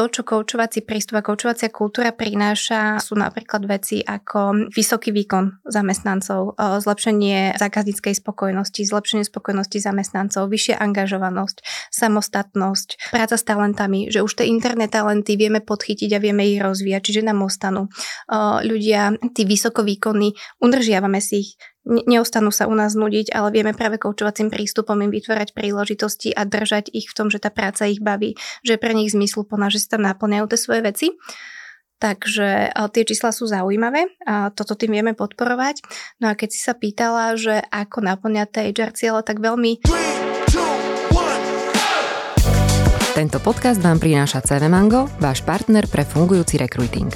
to, čo koučovací prístup a koučovacia kultúra prináša, sú napríklad veci ako vysoký výkon zamestnancov, zlepšenie zákazníckej spokojnosti, zlepšenie spokojnosti zamestnancov, vyššia angažovanosť, samostatnosť, práca s talentami, že už tie interné talenty vieme podchytiť a vieme ich rozvíjať, čiže nám ostanú. Ľudia, tí vysokovýkonní, udržiavame si ich, neostanú sa u nás nudiť, ale vieme práve koučovacím prístupom im vytvárať príležitosti a držať ich v tom, že tá práca ich baví, že pre nich zmysluplná, že sa tam naplňajú tie svoje veci. Takže tie čísla sú zaujímavé a toto tým vieme podporovať. No a keď si sa pýtala, že ako naplňať tie HR cieľe, tak veľmi... Tento podcast vám prináša CV Mango, váš partner pre fungujúci recruiting.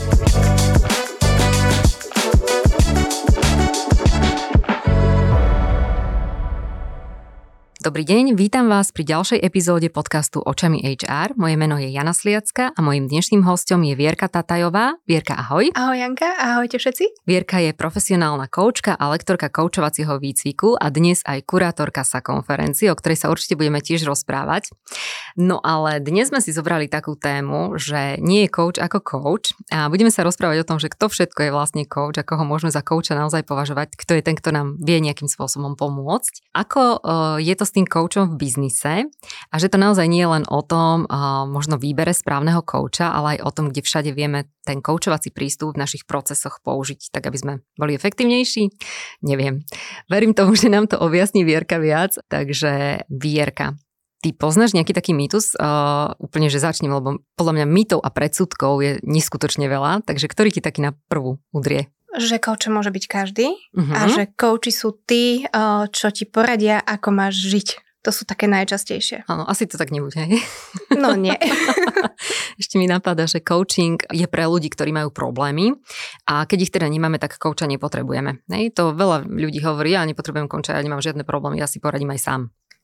Dobrý deň, vítam vás pri ďalšej epizóde podcastu Očami HR. Moje meno je Jana Sliacka a mojim dnešným hostom je Vierka Tatajová. Vierka, ahoj. Ahoj Janka, ahojte všetci. Vierka je profesionálna koučka a lektorka koučovacieho výcviku a dnes aj kurátorka sa konferencii, o ktorej sa určite budeme tiež rozprávať. No ale dnes sme si zobrali takú tému, že nie je coach ako coach a budeme sa rozprávať o tom, že kto všetko je vlastne coach, ako ho môžeme za kouča naozaj považovať, kto je ten, kto nám vie nejakým spôsobom pomôcť. Ako uh, je to s tým coachom v biznise a že to naozaj nie je len o tom možno výbere správneho kouča, ale aj o tom, kde všade vieme ten koučovací prístup v našich procesoch použiť, tak aby sme boli efektívnejší? Neviem. Verím tomu, že nám to objasní Vierka viac, takže Vierka, Ty poznáš nejaký taký mýtus? Úplne, že začnem, lebo podľa mňa mýtov a predsudkov je neskutočne veľa, takže ktorý ti taký na prvú udrie? Že coach môže byť každý uh-huh. a mhm. že coachi sú tí, čo ti poradia, ako máš žiť. To sú také najčastejšie. Áno, asi to tak nebude, hej? No nie. Ešte mi napadá, že coaching je pre ľudí, ktorí majú problémy a keď ich teda nemáme, tak coacha nepotrebujeme. Hej? To veľa ľudí hovorí, ja nepotrebujem coacha, ja nemám žiadne problémy, ja si poradím aj sám.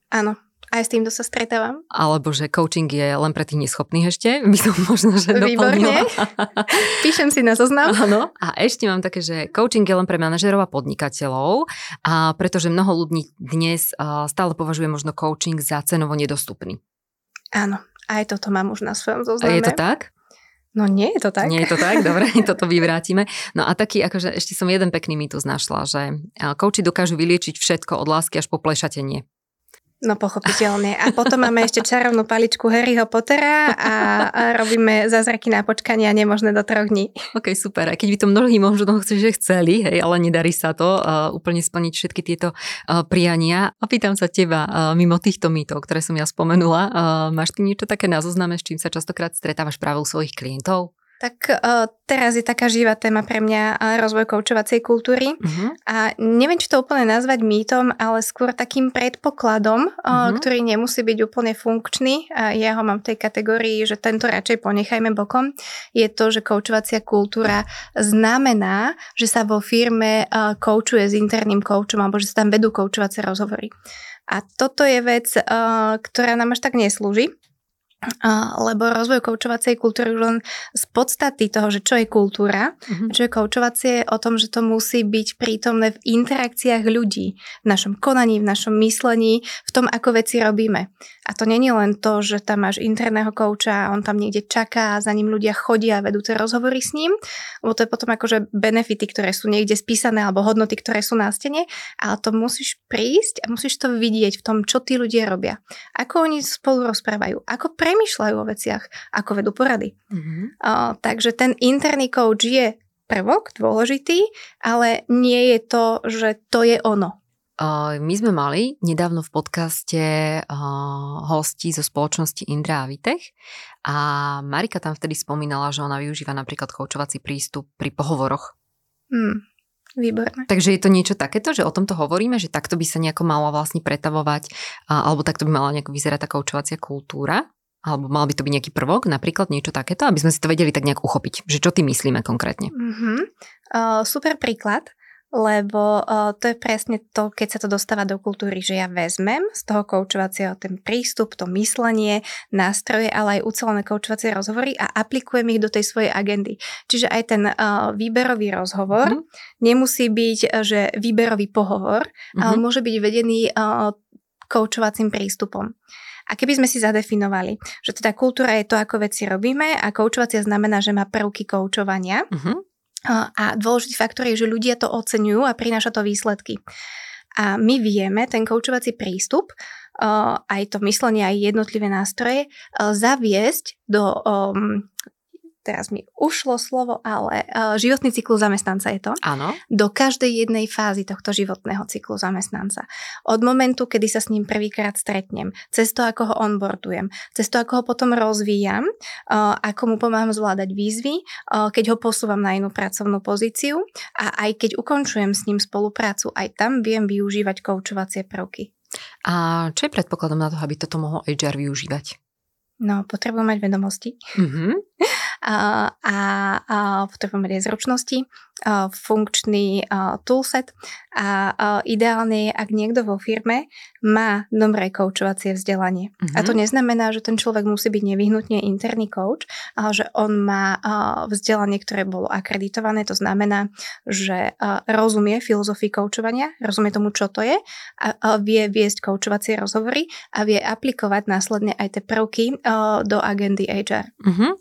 Áno, aj s týmto sa stretávam. Alebo že coaching je len pre tých neschopných ešte, by som možno, že Výborne. Píšem si na zoznam. Áno. A ešte mám také, že coaching je len pre manažerov a podnikateľov, a pretože mnoho ľudí dnes stále považuje možno coaching za cenovo nedostupný. Áno, aj toto mám už na svojom zozname. Je to tak? No nie je to tak. Nie je to tak, dobre, toto vyvrátime. No a taký, akože ešte som jeden pekný mýtus našla, že coachi dokážu vyliečiť všetko od lásky až po plešatenie. No pochopiteľne. A potom máme ešte čarovnú paličku Harryho Pottera a, a robíme zázraky na počkanie a nemožné do troch dní. Ok, super. A keď by to mnohí možno že chceli, hej, ale nedarí sa to uh, úplne splniť všetky tieto uh, priania. A pýtam sa teba, uh, mimo týchto mýtov, ktoré som ja spomenula, uh, máš ty niečo také na zozname, s čím sa častokrát stretávaš práve u svojich klientov? Tak uh, teraz je taká živá téma pre mňa uh, rozvoj koučovacej kultúry uh-huh. a neviem, či to úplne nazvať mýtom, ale skôr takým predpokladom, uh, uh-huh. ktorý nemusí byť úplne funkčný a ja ho mám v tej kategórii, že tento radšej ponechajme bokom, je to, že koučovacia kultúra znamená, že sa vo firme uh, koučuje s interným koučom alebo že sa tam vedú koučovacie rozhovory. A toto je vec, ktorá nám až tak neslúži lebo rozvoj koučovacej kultúry už len z podstaty toho, že čo je kultúra, mm-hmm. čo je koučovacie, o tom, že to musí byť prítomné v interakciách ľudí, v našom konaní, v našom myslení, v tom, ako veci robíme. A to není len to, že tam máš interného kouča a on tam niekde čaká a za ním ľudia chodia a vedú tie rozhovory s ním, lebo to je potom akože benefity, ktoré sú niekde spísané alebo hodnoty, ktoré sú na stene, ale to musíš prísť a musíš to vidieť v tom, čo tí ľudia robia. Ako oni spolu rozprávajú, ako pre premyšľajú o veciach, ako vedú porady. Mm-hmm. Uh, takže ten interný coach je prvok dôležitý, ale nie je to, že to je ono. My sme mali nedávno v podcaste hostí zo spoločnosti Indra a Vitech a Marika tam vtedy spomínala, že ona využíva napríklad koučovací prístup pri pohovoroch. Hmm. Výborné. Takže je to niečo takéto, že o tomto hovoríme, že takto by sa nejako mala vlastne pretavovať, alebo takto by mala nejako vyzerať tá koučovacia kultúra? Alebo mal by to byť nejaký prvok, napríklad niečo takéto, aby sme si to vedeli tak nejak uchopiť, že čo ty myslíme konkrétne. Mm-hmm. Uh, super príklad, lebo uh, to je presne to, keď sa to dostáva do kultúry, že ja vezmem z toho koučovacieho ten prístup, to myslenie, nástroje, ale aj ucelené koučovacie rozhovory a aplikujem ich do tej svojej agendy. Čiže aj ten uh, výberový rozhovor mm-hmm. nemusí byť, že výberový pohovor, mm-hmm. ale môže byť vedený uh, koučovacím prístupom. A keby sme si zadefinovali, že teda kultúra je to, ako veci robíme a koučovacia znamená, že má prvky koučovania, uh-huh. a dôležitý faktor je, že ľudia to oceňujú a prináša to výsledky. A my vieme ten koučovací prístup, aj to myslenie, aj jednotlivé nástroje, zaviesť do teraz mi ušlo slovo, ale uh, životný cyklus zamestnanca je to. Áno. Do každej jednej fázy tohto životného cyklu zamestnanca. Od momentu, kedy sa s ním prvýkrát stretnem, cez to, ako ho onboardujem, cez to, ako ho potom rozvíjam, uh, ako mu pomáham zvládať výzvy, uh, keď ho posúvam na inú pracovnú pozíciu a aj keď ukončujem s ním spoluprácu, aj tam viem využívať koučovacie prvky. A čo je predpokladom na to, aby toto mohol HR využívať? No, potrebujem mať vedomosti. Mm-hmm. a, a, a potrebujem mať aj zručnosti, funkčný toolset a, ideálne je, ak niekto vo firme má dobré koučovacie vzdelanie. Mm-hmm. A to mhm. neznamená, že ten človek musí byť nevyhnutne interný coach, ale že on má vzdelanie, ktoré bolo akreditované. To znamená, že rozumie filozofii koučovania, rozumie tomu, čo to je a, a vie viesť koučovacie rozhovory a vie aplikovať následne aj tie prvky do agendy HR. Mm-hmm.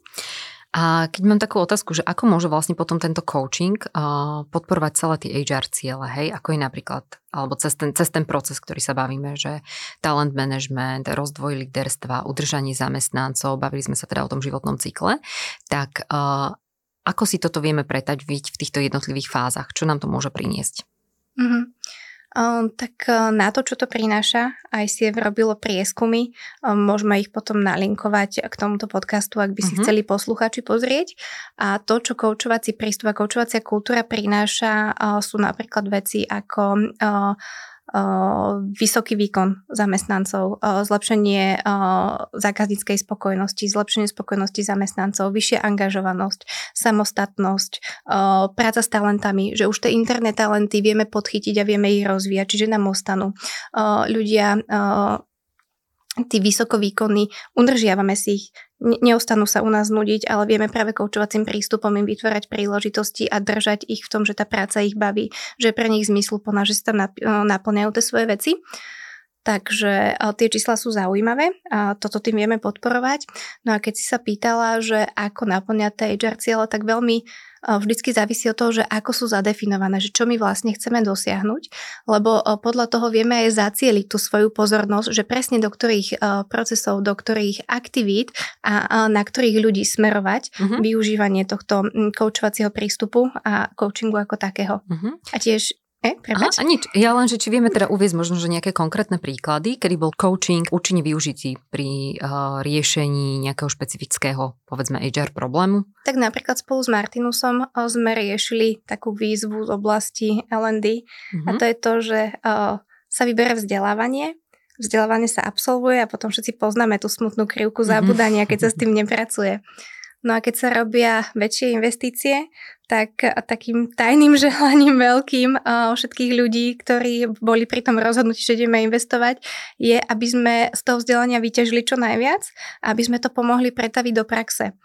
A keď mám takú otázku, že ako môže vlastne potom tento coaching uh, podporovať celé tie HR ciele, hej, ako je napríklad, alebo cez ten, cez ten proces, ktorý sa bavíme, že talent management, rozdvoj líderstva, udržanie zamestnancov, bavili sme sa teda o tom životnom cykle, tak uh, ako si toto vieme pretaviť v týchto jednotlivých fázach? Čo nám to môže priniesť? Mm-hmm. Ehm, tak e, na to, čo to prináša, aj si robilo prieskumy, ehm, môžeme ich potom nalinkovať k tomuto podcastu, ak by si uh-huh. chceli posluchači pozrieť. A to, čo koučovací prístup a koučovacia kultúra prináša, e, sú napríklad veci ako e, vysoký výkon zamestnancov, zlepšenie zákazníckej spokojnosti, zlepšenie spokojnosti zamestnancov, vyššia angažovanosť, samostatnosť, práca s talentami, že už tie interné talenty vieme podchytiť a vieme ich rozvíjať, čiže nám ostanú. Ľudia tí vysokovýkonní, udržiavame si ich, neostanú sa u nás nudiť, ale vieme práve koučovacím prístupom im vytvárať príležitosti a držať ich v tom, že tá práca ich baví, že pre nich zmysluplná, že si tam naplňajú tie svoje veci. Takže tie čísla sú zaujímavé a toto tým vieme podporovať. No a keď si sa pýtala, že ako naplňať tie HR cieľe, tak veľmi vždycky závisí od toho, že ako sú zadefinované, že čo my vlastne chceme dosiahnuť, lebo podľa toho vieme aj zacieliť tú svoju pozornosť, že presne do ktorých procesov, do ktorých aktivít a na ktorých ľudí smerovať uh-huh. využívanie tohto koučovacieho prístupu a coachingu ako takého. Uh-huh. A tiež E, Aha, a nič. Ja len, že či vieme teda uvieť možno, že nejaké konkrétne príklady, kedy bol coaching účinne využitý pri uh, riešení nejakého špecifického, povedzme, HR problému? Tak napríklad spolu s Martinusom uh, sme riešili takú výzvu z oblasti L&D uh-huh. a mhm. to je to, že uh, sa vyberá vzdelávanie, vzdelávanie sa absolvuje a potom všetci poznáme tú smutnú krivku mhm. zabudania, keď sa s tým nepracuje. No a keď sa robia väčšie investície, tak takým tajným želaním veľkým všetkých ľudí, ktorí boli pri tom rozhodnutí, že ideme investovať, je, aby sme z toho vzdelania vyťažili čo najviac, aby sme to pomohli pretaviť do praxe.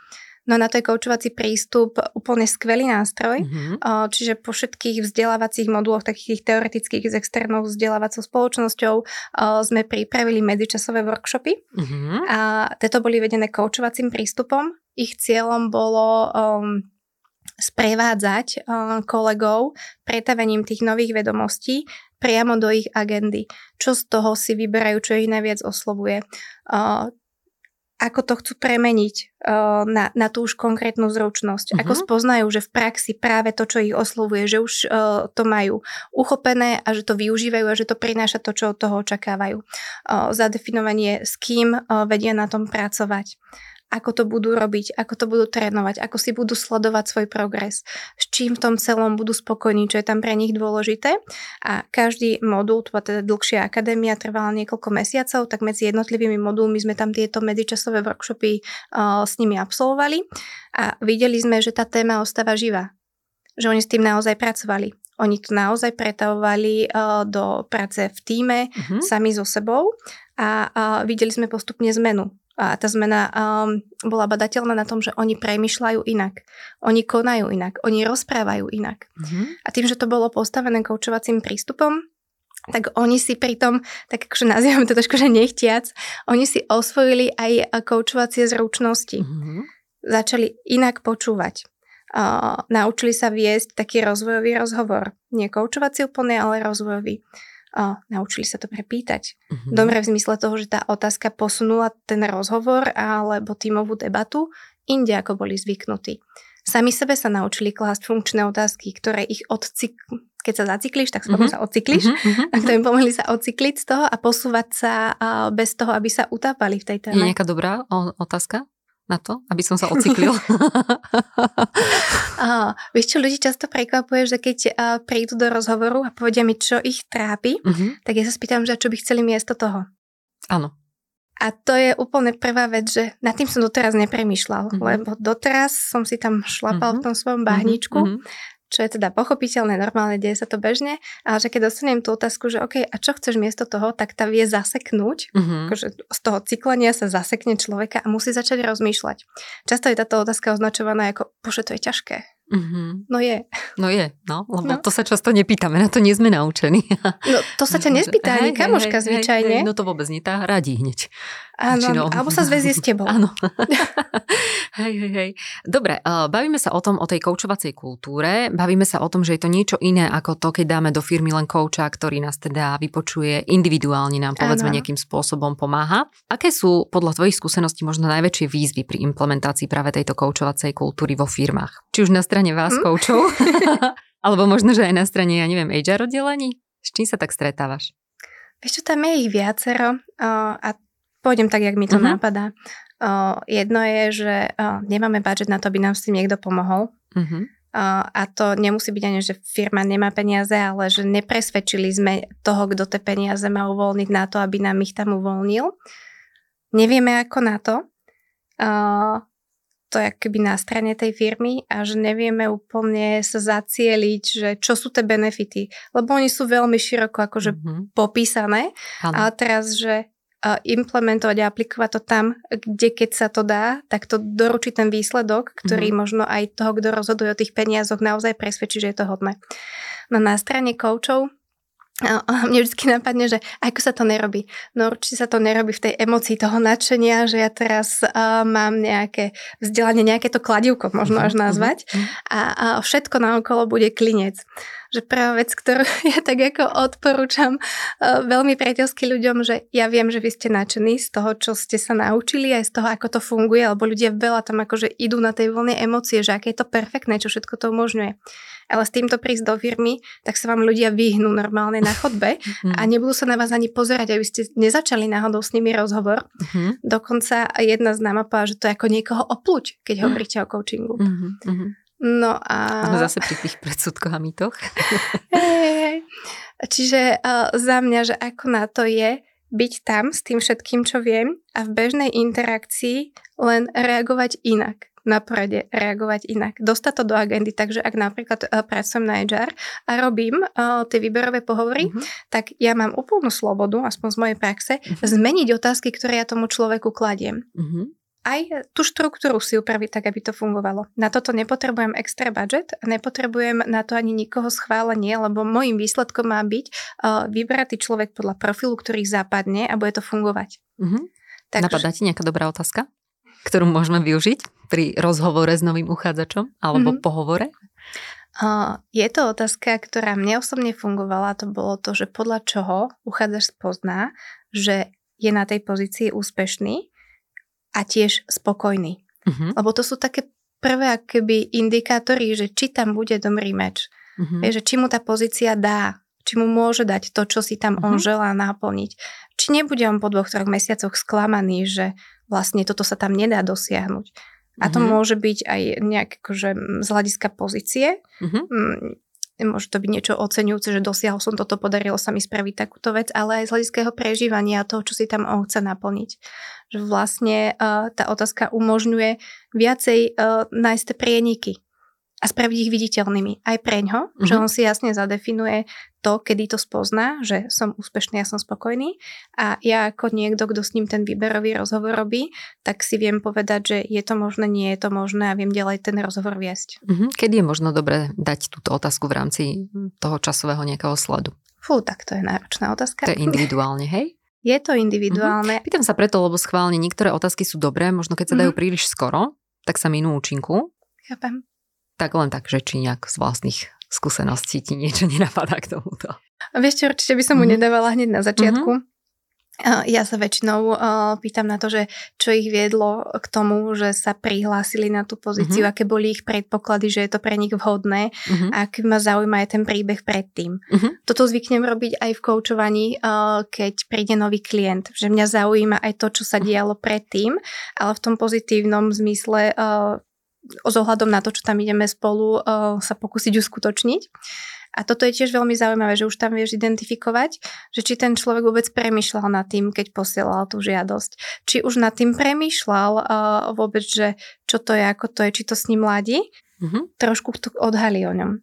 No na to je koučovací prístup úplne skvelý nástroj, mm-hmm. čiže po všetkých vzdelávacích moduloch, takých teoretických s externou vzdelávacou spoločnosťou sme pripravili medzičasové workshopy mm-hmm. a tieto boli vedené koučovacím prístupom. Ich cieľom bolo um, sprevádzať uh, kolegov pretavením tých nových vedomostí priamo do ich agendy. Čo z toho si vyberajú, čo ich najviac oslovuje. Uh, ako to chcú premeniť uh, na, na tú už konkrétnu zručnosť. Uh-huh. Ako spoznajú, že v praxi práve to, čo ich oslovuje, že už uh, to majú uchopené a že to využívajú a že to prináša to, čo od toho očakávajú. Uh, zadefinovanie, s kým uh, vedia na tom pracovať ako to budú robiť, ako to budú trénovať, ako si budú sledovať svoj progres, s čím v tom celom budú spokojní, čo je tam pre nich dôležité. A každý modul, to teda dlhšia akadémia, trvala niekoľko mesiacov, tak medzi jednotlivými modulmi sme tam tieto medzičasové workshopy uh, s nimi absolvovali a videli sme, že tá téma ostáva živá. Že oni s tým naozaj pracovali. Oni to naozaj pretavovali uh, do práce v týme, uh-huh. sami so sebou a uh, videli sme postupne zmenu a tá zmena um, bola badateľná na tom, že oni premyšľajú inak, oni konajú inak, oni rozprávajú inak. Mm-hmm. A tým, že to bolo postavené koučovacím prístupom, tak oni si pritom, tak akože nazývame to trošku, že nechtiac, oni si osvojili aj koučovacie zručnosti. Mm-hmm. Začali inak počúvať. Uh, naučili sa viesť taký rozvojový rozhovor. Nie koučovací úplne, ale rozvojový. Uh, naučili sa to prepýtať. Mm-hmm. Dobre v zmysle toho, že tá otázka posunula ten rozhovor alebo tímovú debatu inde, ako boli zvyknutí. Sami sebe sa naučili klásť funkčné otázky, ktoré ich odcik... keď sa zacykliš, tak spolu mm-hmm. sa odcykliš, mm-hmm. a ktoré im pomohli sa odcykliť z toho a posúvať sa uh, bez toho, aby sa utápali v tej téme. Je nejaká dobrá otázka? Na to, aby som sa ocyklil? uh, vieš čo, ľudí často prekvapuje, že keď uh, prídu do rozhovoru a povedia mi, čo ich trápi, uh-huh. tak ja sa spýtam, že čo by chceli miesto toho. Áno. A to je úplne prvá vec, že nad tým som doteraz nepremýšľal, mm-hmm. lebo doteraz som si tam šlapal mm-hmm. v tom svojom bahničku mm-hmm čo je teda pochopiteľné, normálne, deje sa to bežne, ale že keď dostanem tú otázku, že OK, a čo chceš miesto toho, tak tá vie zaseknúť, mm-hmm. akože z toho cyklenia sa zasekne človeka a musí začať rozmýšľať. Často je táto otázka označovaná ako, bože, to je ťažké. Mm-hmm. No je. No je, no, lebo no. to sa často nepýtame, na to nie sme naučení. No to sa ťa nespýta ani kamoška hej, zvyčajne. Hej, no to vôbec nie, tá radí hneď. Áno, alebo sa zväzie s tebou. Áno. hej, hej, hej. Dobre, uh, bavíme sa o tom, o tej koučovacej kultúre, bavíme sa o tom, že je to niečo iné ako to, keď dáme do firmy len kouča, ktorý nás teda vypočuje individuálne, nám povedzme ano. nejakým spôsobom pomáha. Aké sú podľa tvojich skúseností možno najväčšie výzvy pri implementácii práve tejto koučovacej kultúry vo firmách? Či už na strane vás, hm? koučov, alebo možno, že aj na strane, ja neviem, HR oddelení? S čím sa tak stretávaš? Vieš čo, tam je ich viacero uh, a pôjdem tak, jak mi to uh-huh. napadá. Uh, jedno je, že uh, nemáme budget na to, aby nám s tým niekto pomohol. Uh-huh. Uh, a to nemusí byť ani, že firma nemá peniaze, ale že nepresvedčili sme toho, kto tie peniaze má uvoľniť na to, aby nám ich tam uvoľnil. Nevieme ako na to. Uh, to je keby na strane tej firmy a že nevieme úplne sa zacieliť, že čo sú tie benefity. Lebo oni sú veľmi široko akože mm-hmm. popísané. Ano. A teraz, že implementovať a aplikovať to tam, kde keď sa to dá, tak to doručí ten výsledok, ktorý mm-hmm. možno aj toho, kto rozhoduje o tých peniazoch, naozaj presvedčí, že je to hodné. No na strane koučov mne vždy napadne, že ako sa to nerobí. No určite sa to nerobí v tej emocii toho nadšenia, že ja teraz uh, mám nejaké vzdelanie, nejaké to kladivko možno až mhm, nazvať mhm. a, a všetko naokolo bude klinec. Že prvá vec, ktorú ja tak ako odporúčam uh, veľmi priateľsky ľuďom, že ja viem, že vy ste nadšení z toho, čo ste sa naučili aj z toho, ako to funguje, lebo ľudia veľa tam akože idú na tej vlne emócie, že aké je to perfektné, čo všetko to umožňuje ale s týmto prísť do firmy, tak sa vám ľudia vyhnú normálne na chodbe a mhm. nebudú sa na vás ani pozerať, aby ste nezačali náhodou s nimi rozhovor. Uh-huh. Dokonca jedna z náma povedala, že to je ako niekoho opluť, keď hovoríte o coachingu. Uh-huh. No a... Sme zase pri tých predsudkoch a mýtoch. hey, Čiže uh, za mňa, že ako na to je byť tam s tým všetkým, čo viem a v bežnej interakcii len reagovať inak na porade reagovať inak. Dostať to do agendy, takže ak napríklad uh, pracujem na HR a robím uh, tie výberové pohovory, uh-huh. tak ja mám úplnú slobodu, aspoň z mojej praxe, uh-huh. zmeniť otázky, ktoré ja tomu človeku kladiem. Uh-huh aj tú štruktúru si upraviť tak, aby to fungovalo. Na toto nepotrebujem extra budget a nepotrebujem na to ani nikoho schválenie, lebo môjim výsledkom má byť uh, vybratý človek podľa profilu, ktorý zapadne a bude to fungovať. Mm-hmm. Takže... Napadá ti nejaká dobrá otázka, ktorú môžeme využiť? pri rozhovore s novým uchádzačom alebo mm-hmm. pohovore? Uh, je to otázka, ktorá mne osobne fungovala. To bolo to, že podľa čoho uchádzač spozná, že je na tej pozícii úspešný a tiež spokojný. Uh-huh. Lebo to sú také prvé akoby indikátory, že či tam bude dobrý meč. Uh-huh. Je, že či mu tá pozícia dá, či mu môže dať to, čo si tam uh-huh. on želá naplniť. Či nebude on po dvoch, troch mesiacoch sklamaný, že vlastne toto sa tam nedá dosiahnuť. A to mm-hmm. môže byť aj nejak akože z hľadiska pozície. Mm-hmm. Môže to byť niečo oceňujúce, že dosiahol som toto, podarilo sa mi spraviť takúto vec, ale aj z hľadiska jeho prežívania a toho, čo si tam on chce naplniť. Že vlastne uh, tá otázka umožňuje viacej uh, nájsť prieniky. a spraviť ich viditeľnými aj preňho, mm-hmm. že mhm. on si jasne zadefinuje to, kedy to spozná, že som úspešný a som spokojný a ja ako niekto, kto s ním ten výberový rozhovor robí, tak si viem povedať, že je to možné, nie je to možné a viem ďalej ten rozhovor viesť. Mm-hmm. Kedy je možno dobre dať túto otázku v rámci toho časového nejakého sledu? Fú, tak to je náročná otázka. To je individuálne, hej? Je to individuálne. Mm-hmm. Pýtam sa preto, lebo schválne niektoré otázky sú dobré, možno keď sa dajú mm-hmm. príliš skoro, tak sa minú účinku. Chápem. Tak len tak, že či nejak z vlastných skúseností ti niečo nenapadá k tomuto. Vieš čo, určite by som mu mm-hmm. nedávala hneď na začiatku. Mm-hmm ja sa väčšinou pýtam na to, že čo ich viedlo k tomu, že sa prihlásili na tú pozíciu, uh-huh. aké boli ich predpoklady, že je to pre nich vhodné uh-huh. a aký ma zaujíma aj ten príbeh predtým. Uh-huh. Toto zvyknem robiť aj v koučovaní, keď príde nový klient, že mňa zaujíma aj to, čo sa dialo predtým, ale v tom pozitívnom zmysle s ohľadom na to, čo tam ideme spolu uh, sa pokúsiť uskutočniť. A toto je tiež veľmi zaujímavé, že už tam vieš identifikovať, že či ten človek vôbec premýšľal nad tým, keď posielal tú žiadosť. Či už nad tým premýšľal uh, vôbec, že čo to je, ako to je, či to s ním ladí. Mm-hmm. Trošku to odhalí o ňom.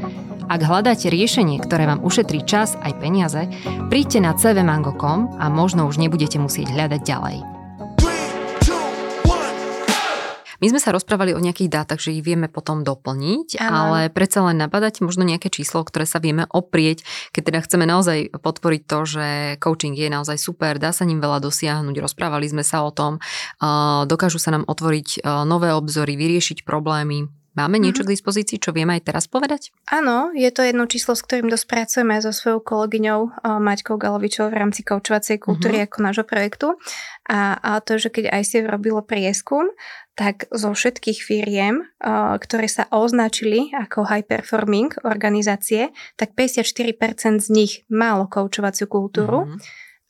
Ak hľadáte riešenie, ktoré vám ušetrí čas aj peniaze, príďte na cvmango.com a možno už nebudete musieť hľadať ďalej. My sme sa rozprávali o nejakých dátach, že ich vieme potom doplniť, ano. ale predsa len napadať možno nejaké číslo, ktoré sa vieme oprieť, keď teda chceme naozaj podporiť to, že coaching je naozaj super, dá sa ním veľa dosiahnuť, rozprávali sme sa o tom, dokážu sa nám otvoriť nové obzory, vyriešiť problémy. Máme niečo mm-hmm. k dispozícii, čo vieme aj teraz povedať? Áno, je to jedno číslo, s ktorým dosť pracujeme so svojou kolegyňou uh, Maťkou Galovičou v rámci koučovacej kultúry mm-hmm. ako nášho projektu. A, a to, že keď si robilo prieskum, tak zo všetkých firiem, uh, ktoré sa označili ako high performing organizácie, tak 54% z nich malo koučovaciu kultúru mm-hmm.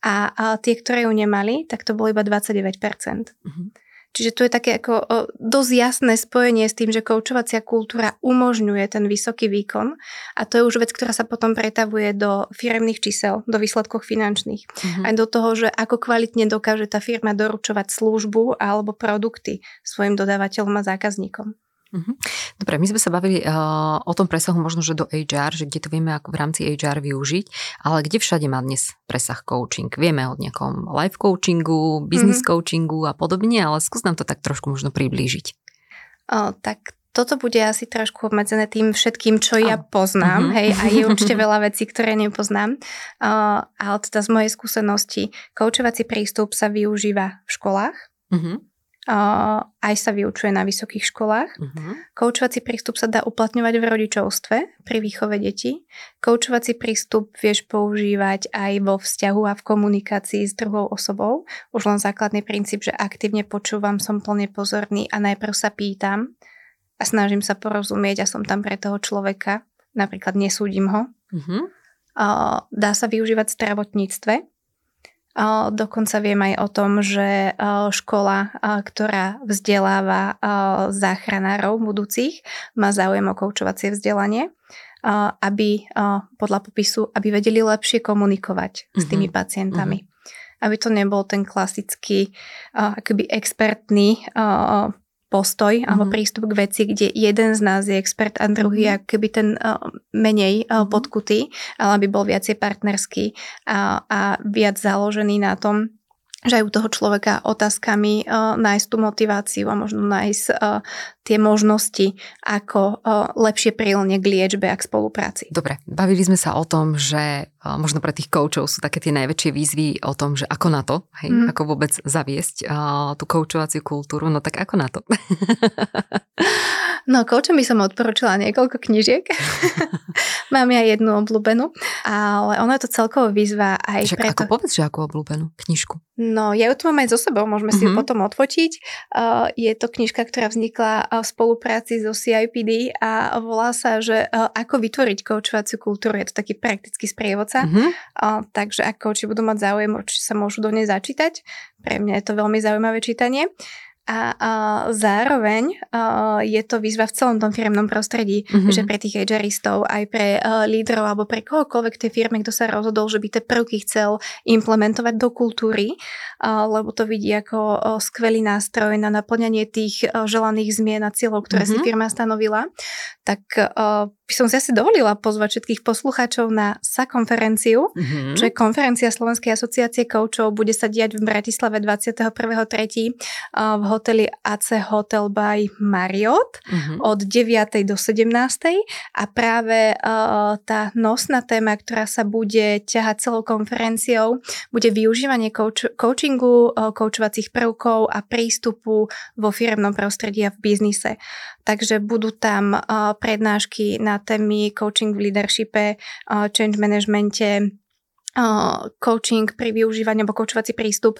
a, a tie, ktoré ju nemali, tak to bolo iba 29%. Mm-hmm. Čiže tu je také ako dosť jasné spojenie s tým, že koučovacia kultúra umožňuje ten vysoký výkon a to je už vec, ktorá sa potom pretavuje do firemných čísel, do výsledkov finančných. Mm-hmm. Aj do toho, že ako kvalitne dokáže tá firma doručovať službu alebo produkty svojim dodávateľom a zákazníkom. Mhm. Dobre, my sme sa bavili uh, o tom presahu možno, že do HR, že kde to vieme ako v rámci HR využiť, ale kde všade má dnes presah coaching? Vieme o nejakom life coachingu, business mm-hmm. coachingu a podobne, ale skús nám to tak trošku možno priblížiť. Uh, tak toto bude asi trošku obmedzené tým všetkým, čo ja poznám, uh-huh. hej, a je určite veľa vecí, ktoré nepoznám, uh, ale teda z mojej skúsenosti, koučovací prístup sa využíva v školách, uh-huh aj sa vyučuje na vysokých školách. Uh-huh. Koučovací prístup sa dá uplatňovať v rodičovstve pri výchove detí. Koučovací prístup vieš používať aj vo vzťahu a v komunikácii s druhou osobou. Už len základný princíp, že aktívne počúvam, som plne pozorný a najprv sa pýtam a snažím sa porozumieť a som tam pre toho človeka. Napríklad nesúdim ho. Uh-huh. Dá sa využívať v zdravotníctve Dokonca viem aj o tom, že škola, ktorá vzdeláva záchranárov budúcich, má záujem o koučovacie vzdelanie, aby podľa popisu, aby vedeli lepšie komunikovať s tými mhm. pacientami. Mm-hmm. Aby to nebol ten klasický, akoby expertný postoj mm-hmm. alebo prístup k veci, kde jeden z nás je expert a druhý mm-hmm. keby ten uh, menej uh, podkutý, ale aby bol viacej partnerský a, a viac založený na tom, že aj u toho človeka otázkami uh, nájsť tú motiváciu a možno nájsť uh, tie možnosti, ako uh, lepšie prilne k liečbe a k spolupráci. Dobre, bavili sme sa o tom, že uh, možno pre tých koučov sú také tie najväčšie výzvy o tom, že ako na to, hej, mm. ako vôbec zaviesť uh, tú koučovaciu kultúru, no tak ako na to? No, koučom by som odporúčila niekoľko knižiek. Mám ja jednu obľúbenú, ale ono je to celkovo výzva aj Však preto... ako povedz, že akú obľúbenú knižku? No, ja ju tu mám aj so sebou, môžeme si ju mm-hmm. potom odfotiť. Uh, je to knižka, ktorá vznikla v spolupráci so CIPD a volá sa, že uh, ako vytvoriť koučovaciu kultúru. Je to taký praktický sprievodca. Mm-hmm. Uh, takže ak kouči budú mať záujem, určite sa môžu do nej začítať. Pre mňa je to veľmi zaujímavé čítanie a, a zároveň a, je to výzva v celom tom firmnom prostredí, mm-hmm. že pre tých ageristov, aj pre a, lídrov alebo pre kohokoľvek tej firme, kto sa rozhodol, že by tie prvky chcel implementovať do kultúry, a, lebo to vidí ako a, skvelý nástroj na naplňanie tých a, želaných zmien a cieľov, ktoré mm-hmm. si firma stanovila, tak a, by som si asi dovolila pozvať všetkých poslucháčov na SA konferenciu, mm-hmm. čo je konferencia Slovenskej asociácie koučov, bude sa diať v Bratislave 21.3. v hoteli AC Hotel by Marriott mm-hmm. od 9. do 17. A práve uh, tá nosná téma, ktorá sa bude ťahať celou konferenciou, bude využívanie coach- coachingu, uh, coachovacích prvkov a prístupu vo firmnom prostredí a v biznise. Takže budú tam prednášky na témy coaching v leadershipe, change managemente, coaching pri využívaní alebo coachovací prístup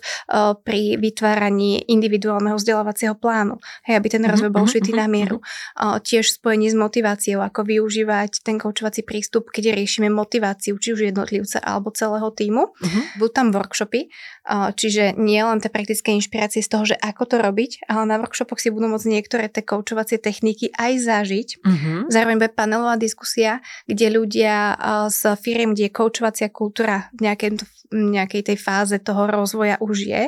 pri vytváraní individuálneho vzdelávacieho plánu, hej, aby ten rozvoj bol mhm, šitý mhm, na mieru. Mhm. Tiež spojenie s motiváciou, ako využívať ten coachovací prístup, keď riešime motiváciu, či už jednotlivca alebo celého týmu. Uh-huh. Budú tam workshopy, čiže nie len tie praktické inšpirácie z toho, že ako to robiť, ale na workshopoch si budú môcť niektoré tie coachovacie techniky aj zažiť. Uh-huh. Zároveň bude panelová diskusia, kde ľudia z firiem, kde je coachovacia kultúra v nejakej, nejakej tej fáze toho rozvoja už je,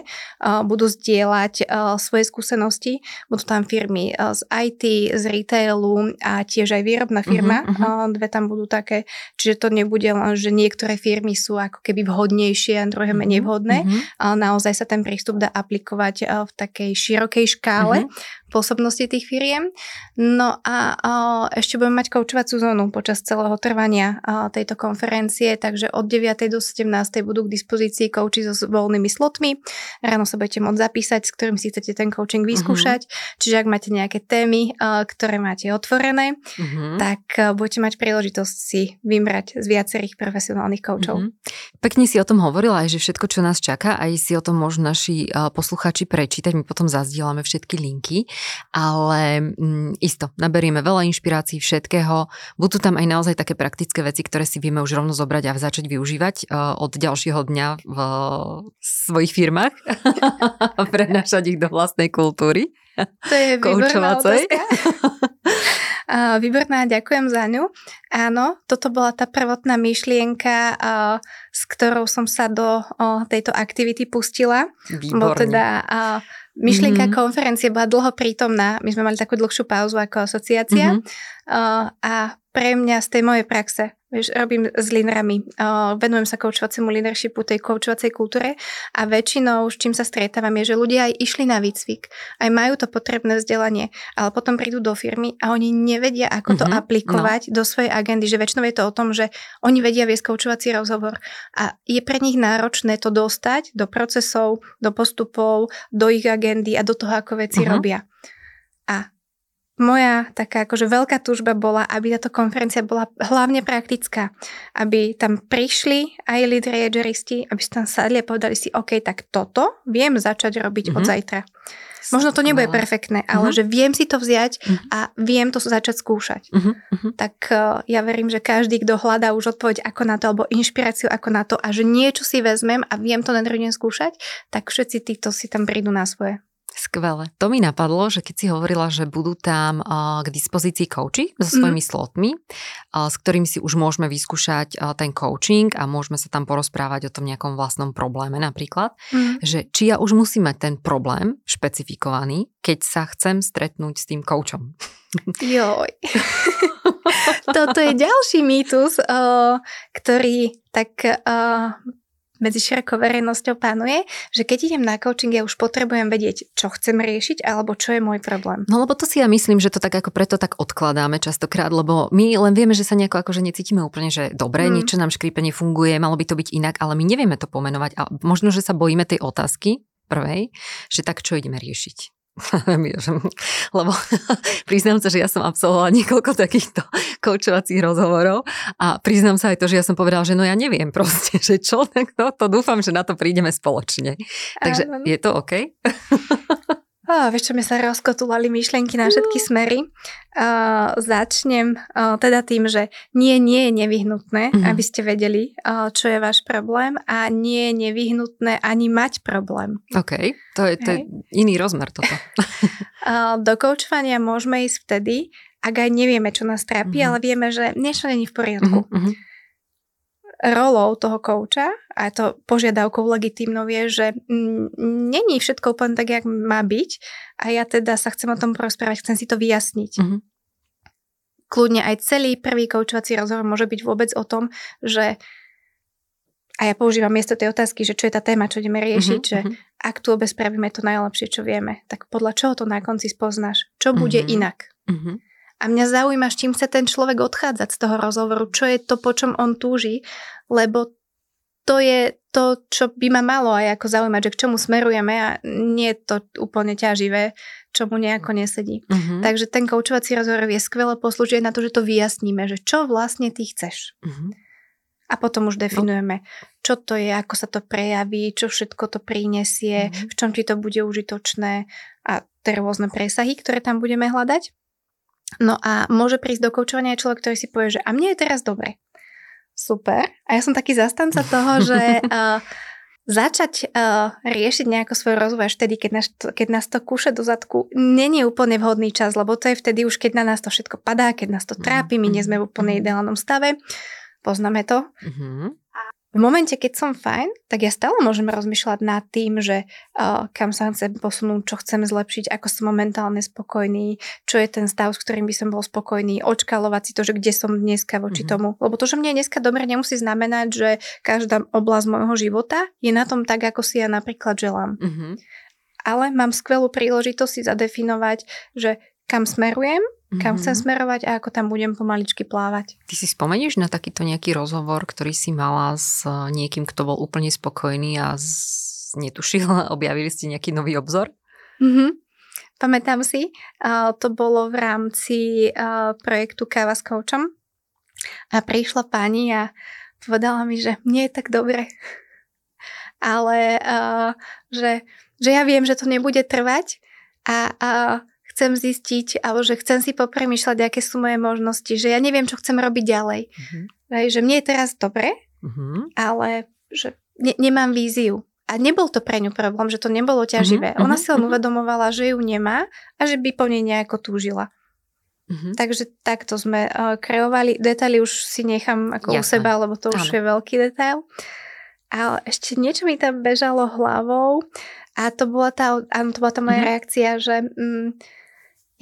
budú zdieľať svoje skúsenosti. Budú tam firmy z IT, z retailu a tiež aj výrobná mhm, firma. Uh-huh, uh-huh. Dve tam budú také. Čiže to nebude len, že niektoré firmy sú ako keby vhodnejšie a druhé menej mhm, vhodné. Uh-huh. Naozaj sa ten prístup dá aplikovať v takej širokej škále. Uh-huh pôsobnosti tých firiem. No a, ešte budeme mať koučovacú zónu počas celého trvania tejto konferencie, takže od 9. do 17. budú k dispozícii kouči so voľnými slotmi. Ráno sa budete môcť zapísať, s ktorým si chcete ten coaching vyskúšať. Uh-huh. Čiže ak máte nejaké témy, a, ktoré máte otvorené, uh-huh. tak a, budete mať príležitosť si vymrať z viacerých profesionálnych koučov. Uh-huh. Pekne si o tom hovorila aj, že všetko, čo nás čaká, aj si o tom môžu naši posluchači prečítať. My potom zazdielame všetky linky ale mm, isto, naberieme veľa inšpirácií všetkého. Budú tam aj naozaj také praktické veci, ktoré si vieme už rovno zobrať a začať využívať od ďalšieho dňa v svojich firmách a prenášať ich do vlastnej kultúry. To je výborná otázka. Výborná, ďakujem za ňu. Áno, toto bola tá prvotná myšlienka, s ktorou som sa do tejto aktivity pustila. Výborný. Bo teda Myšlienka mm-hmm. konferencie bola dlho prítomná. My sme mali takú dlhšiu pauzu ako asociácia. Mm-hmm. A pre mňa z tej mojej praxe, vieš, robím s lídrami, uh, venujem sa koučovaciemu leadershipu, tej koučovacej kultúre a väčšinou, s čím sa stretávam, je, že ľudia aj išli na výcvik, aj majú to potrebné vzdelanie, ale potom prídu do firmy a oni nevedia, ako to mm-hmm, aplikovať no. do svojej agendy, že väčšinou je to o tom, že oni vedia viesť koučovací rozhovor a je pre nich náročné to dostať do procesov, do postupov, do ich agendy a do toho, ako veci uh-huh. robia. Moja taká akože veľká túžba bola, aby táto konferencia bola hlavne praktická. Aby tam prišli aj lídri ageristi, aby si tam sadli a povedali si, OK, tak toto viem začať robiť mm-hmm. od mhm. zajtra. Možno to nebude perfektné, ale uh-huh. že viem si to vziať uh-huh. a viem to začať skúšať. Uh-huh. Uh-huh. Tak uh, ja verím, že každý, kto hľadá už odpoveď ako na to, alebo inšpiráciu ako na to a že niečo si vezmem a viem to na druhý skúšať, tak všetci títo si tam prídu na svoje. Skvelé. To mi napadlo, že keď si hovorila, že budú tam k dispozícii coachy so svojimi mm. slotmi, s ktorými si už môžeme vyskúšať ten coaching a môžeme sa tam porozprávať o tom nejakom vlastnom probléme napríklad, mm. že či ja už musím mať ten problém špecifikovaný, keď sa chcem stretnúť s tým coachom. Joj. Toto je ďalší mýtus, ktorý tak medzi širokou verejnosťou panuje, že keď idem na coaching, ja už potrebujem vedieť, čo chcem riešiť alebo čo je môj problém. No lebo to si ja myslím, že to tak ako preto tak odkladáme častokrát, lebo my len vieme, že sa nejako akože necítime úplne, že dobre, mm. niečo nám škrípe nefunguje, malo by to byť inak, ale my nevieme to pomenovať a možno, že sa bojíme tej otázky prvej, že tak čo ideme riešiť. Lebo priznám sa, že ja som absolvovala niekoľko takýchto koučovacích rozhovorov a priznám sa aj to, že ja som povedala, že no ja neviem proste, že čo, tak no, to dúfam, že na to prídeme spoločne. Takže je to OK? Oh, vieš čo, mi sa rozkotulali myšlienky na všetky smery. Uh, začnem uh, teda tým, že nie, nie je nevyhnutné, mm-hmm. aby ste vedeli, uh, čo je váš problém a nie je nevyhnutné ani mať problém. OK, to je, to je iný rozmer toto. uh, do koučovania môžeme ísť vtedy, ak aj nevieme, čo nás trápi, mm-hmm. ale vieme, že niečo není v poriadku. Mm-hmm rolou toho kouča a to požiadavkou legitímnou je, že není všetko úplne tak, jak má byť a ja teda sa chcem o tom porozprávať, chcem si to vyjasniť. Mm-hmm. Kľudne aj celý prvý koučovací rozhovor môže byť vôbec o tom, že a ja používam miesto tej otázky, že čo je tá téma, čo ideme riešiť, mm-hmm. že mhm. ak tu obe spravíme to najlepšie, čo vieme, tak podľa čoho to na konci spoznáš? Čo bude mm-hmm. inak? Mm-hmm. A mňa zaujíma, s čím chce ten človek odchádzať z toho rozhovoru, čo je to, po čom on túži, lebo to je to, čo by ma malo aj ako zaujímať, že k čomu smerujeme a nie je to úplne ťaživé, čo mu nejako nesedí. Uh-huh. Takže ten koučovací rozhovor je skvelé poslúžiť na to, že to vyjasníme, že čo vlastne ty chceš. Uh-huh. A potom už definujeme, čo to je, ako sa to prejaví, čo všetko to prinesie, uh-huh. v čom ti to bude užitočné a tie rôzne presahy, ktoré tam budeme hľadať. No a môže prísť do koučovania aj človek, ktorý si povie, že a mne je teraz dobre. Super. A ja som taký zastanca toho, že uh, začať uh, riešiť nejako svoj rozvoj až vtedy, keď nás, keď nás to kúše do zadku, není úplne vhodný čas, lebo to je vtedy už, keď na nás to všetko padá, keď nás to trápi, my nie sme v úplne ideálnom stave. Poznáme to. Mm-hmm v momente, keď som fajn, tak ja stále môžem rozmýšľať nad tým, že uh, kam sa chcem posunúť, čo chcem zlepšiť, ako som momentálne spokojný, čo je ten stav, s ktorým by som bol spokojný, očkalovať si to, že kde som dneska voči mm-hmm. tomu. Lebo to, že mne dneska dobre, nemusí znamenať, že každá oblasť môjho života je na tom tak, ako si ja napríklad želám. Mm-hmm. Ale mám skvelú príležitosť si zadefinovať, že kam smerujem, kam chcem mhm. smerovať a ako tam budem pomaličky plávať. Ty si spomenieš na takýto nejaký rozhovor, ktorý si mala s niekým, kto bol úplne spokojný a z... netušil, objavili ste nejaký nový obzor? Mm-hmm. Pamätám si, to bolo v rámci projektu Káva s koučom a prišla pani a povedala mi, že mne je tak dobre, ale že, že ja viem, že to nebude trvať a, a chcem zistiť, alebo že chcem si popremýšľať, aké sú moje možnosti, že ja neviem, čo chcem robiť ďalej. Uh-huh. Hej, že mne je teraz dobre, uh-huh. ale že ne, nemám víziu. A nebol to pre ňu problém, že to nebolo ťaživé. Uh-huh. Ona si len uvedomovala, že ju nemá a že by po nej nejako túžila. Uh-huh. Takže takto sme uh, kreovali. Detaily už si nechám ako Jasne. u seba, lebo to už Áno. je veľký detail. Ale ešte niečo mi tam bežalo hlavou a to bola tá, áno, to bola tá moja uh-huh. reakcia, že... Mm,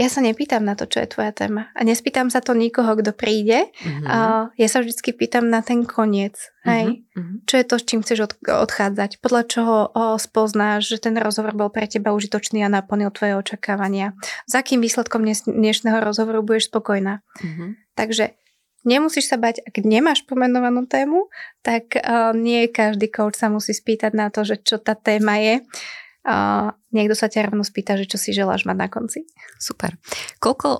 ja sa nepýtam na to, čo je tvoja téma. A nespýtam sa to nikoho, kto príde. Uh-huh. Uh, ja sa vždycky pýtam na ten koniec. Hej? Uh-huh. Čo je to, s čím chceš od, odchádzať? Podľa čoho o, spoznáš, že ten rozhovor bol pre teba užitočný a naplnil tvoje očakávania? Za akým výsledkom dnes, dnešného rozhovoru budeš spokojná? Uh-huh. Takže Nemusíš sa bať, ak nemáš pomenovanú tému, tak uh, nie každý coach sa musí spýtať na to, že čo tá téma je a niekto sa ťa rovno spýta, že čo si želáš mať na konci. Super. Koľko o,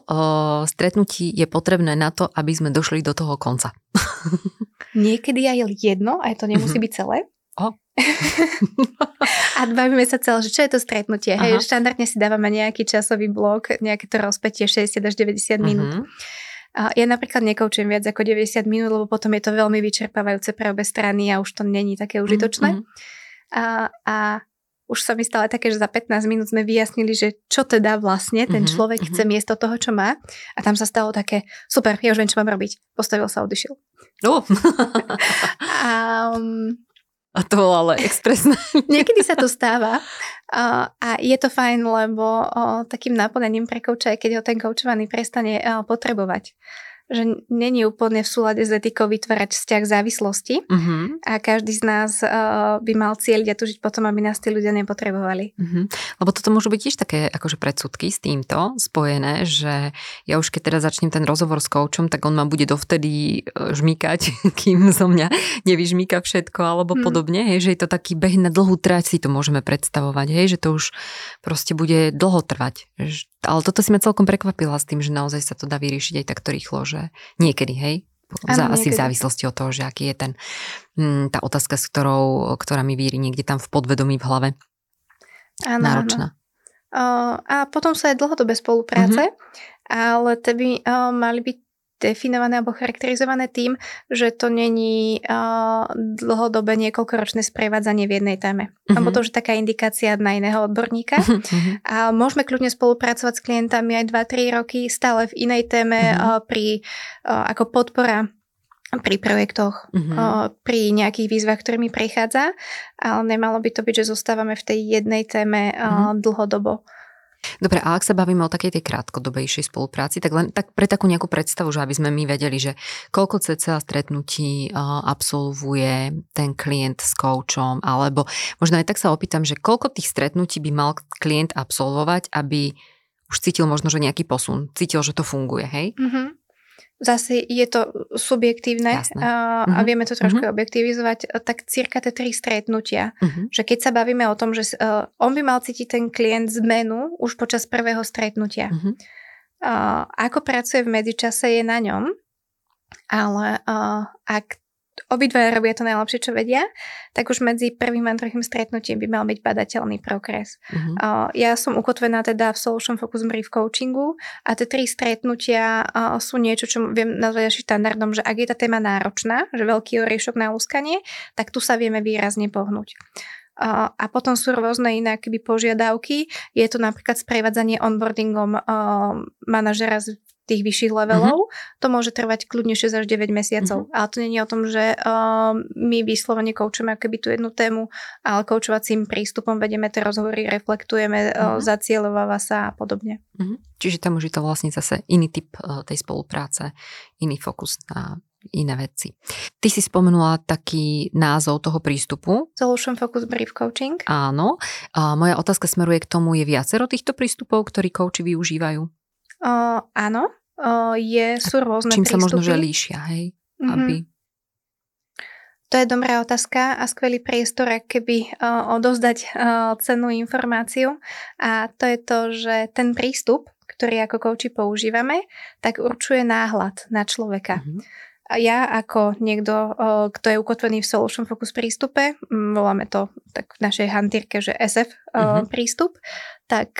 stretnutí je potrebné na to, aby sme došli do toho konca? Niekedy aj jedno, aj to nemusí mhm. byť celé. Oh. a bavíme sa celé, že čo je to stretnutie. Hej, štandardne si dávame nejaký časový blok, nejaké to rozpetie 60 až 90 minút. Uh-huh. A ja napríklad nekoučujem viac ako 90 minút, lebo potom je to veľmi vyčerpávajúce pre obe strany a už to není také užitočné. Uh-huh. A, a už sa mi stalo také, že za 15 minút sme vyjasnili, že čo teda vlastne ten mm-hmm, človek mm-hmm. chce miesto toho, čo má. A tam sa stalo také, super, ja už viem, čo mám robiť. Postavil sa, odišiel. Oh. um, a to ale expresné. Niekedy sa to stáva uh, a je to fajn, lebo uh, takým naplnením pre kouča je, keď ho ten koučovaný prestane uh, potrebovať že není úplne v súlade s etikou vytvárať vzťah závislosti uh-huh. a každý z nás uh, by mal cieľiť a tužiť potom, aby nás tí ľudia nepotrebovali. Uh-huh. Lebo toto môžu byť tiež také akože predsudky s týmto spojené, že ja už keď teda začnem ten rozhovor s koučom, tak on ma bude dovtedy e, žmýkať, kým zo mňa nevyžmýka všetko alebo uh-huh. podobne, hej, že je to taký beh na dlhú trať si to môžeme predstavovať, hej, že to už proste bude dlho trvať. Ale toto si ma celkom prekvapila s tým, že naozaj sa to dá vyriešiť aj takto rýchlo, že niekedy, hej? Ano, asi niekedy. v závislosti od toho, že aký je ten, mm, tá otázka, s ktorou, ktorá mi víri niekde tam v podvedomí v hlave. Ano, náročná. Ano. a potom sú aj dlhodobé spolupráce, mm-hmm. ale to by mali byť definované alebo charakterizované tým, že to není uh, dlhodobé niekoľkoročné sprevádzanie v jednej téme. Uh-huh. Lebo to už je taká indikácia na iného odborníka. Uh-huh. A môžeme kľudne spolupracovať s klientami aj 2-3 roky stále v inej téme uh-huh. uh, pri, uh, ako podpora pri projektoch, uh, pri nejakých výzvach, ktorými prechádza, ale nemalo by to byť, že zostávame v tej jednej téme uh-huh. dlhodobo. Dobre, a ak sa bavíme o takej tej krátkodobejšej spolupráci, tak len tak pre takú nejakú predstavu, že aby sme my vedeli, že koľko cca stretnutí absolvuje ten klient s koučom, alebo možno aj tak sa opýtam, že koľko tých stretnutí by mal klient absolvovať, aby už cítil možno, že nejaký posun, cítil, že to funguje, hej? Mm-hmm zase je to subjektívne a, uh-huh. vieme to trošku uh-huh. objektivizovať, tak cirka tie tri stretnutia. Uh-huh. Že keď sa bavíme o tom, že uh, on by mal cítiť ten klient zmenu už počas prvého stretnutia. Uh-huh. Uh, ako pracuje v medzičase je na ňom, ale uh, ak obidva robia to najlepšie, čo vedia, tak už medzi prvým a druhým stretnutím by mal byť badateľný progres. Uh-huh. Uh, ja som ukotvená teda v Solution Focus Brief Coachingu a tie tri stretnutia uh, sú niečo, čo viem nazvať až štandardom, že ak je tá téma náročná, že veľký oriešok na úskanie, tak tu sa vieme výrazne pohnúť. Uh, a potom sú rôzne iné akoby požiadavky. Je to napríklad sprevádzanie onboardingom uh, manažera z tých vyšších levelov, uh-huh. to môže trvať kľudne 6 až 9 mesiacov. Uh-huh. Ale to nie je o tom, že uh, my vyslovene koučujeme akoby tú jednu tému, ale koučovacím prístupom vedieme tie rozhovory, reflektujeme, uh-huh. uh, zacieľováva sa a podobne. Uh-huh. Čiže tam už je to vlastne zase iný typ uh, tej spolupráce, iný fokus na iné veci. Ty si spomenula taký názov toho prístupu. Solution Focus Brief Coaching. Áno. A moja otázka smeruje k tomu, je viacero týchto prístupov, ktorí kouči využívajú? Uh, áno je, sú rôzne Čím prístupy. sa možno, že líšia, hej? Mm-hmm. Aby... To je dobrá otázka a skvelý priestor, keby uh, odozdať uh, cennú informáciu. A to je to, že ten prístup, ktorý ako kouči používame, tak určuje náhľad na človeka. Mm-hmm. A ja ako niekto, kto je ukotvený v Solution Focus prístupe, voláme to tak v našej hantírke, že SF uh, mm-hmm. prístup, tak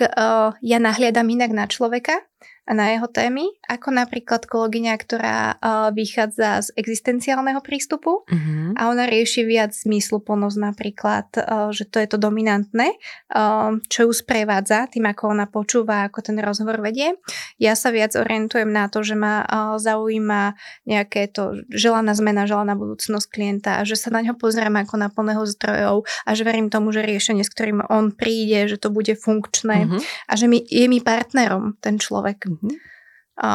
ja nahliadam inak na človeka a na jeho témy, ako napríklad kolegyňa, ktorá vychádza z existenciálneho prístupu uh-huh. a ona rieši viac zmysluplnosť napríklad, že to je to dominantné, čo ju sprevádza tým, ako ona počúva, ako ten rozhovor vedie. Ja sa viac orientujem na to, že ma zaujíma nejaké to želaná zmena, želaná budúcnosť klienta a že sa na ňo pozriem ako na plného zdrojov a že verím tomu, že riešenie, s ktorým on príde, že to bude funkčné uh-huh. a že mi, je mi partnerom ten človek. Mm-hmm. A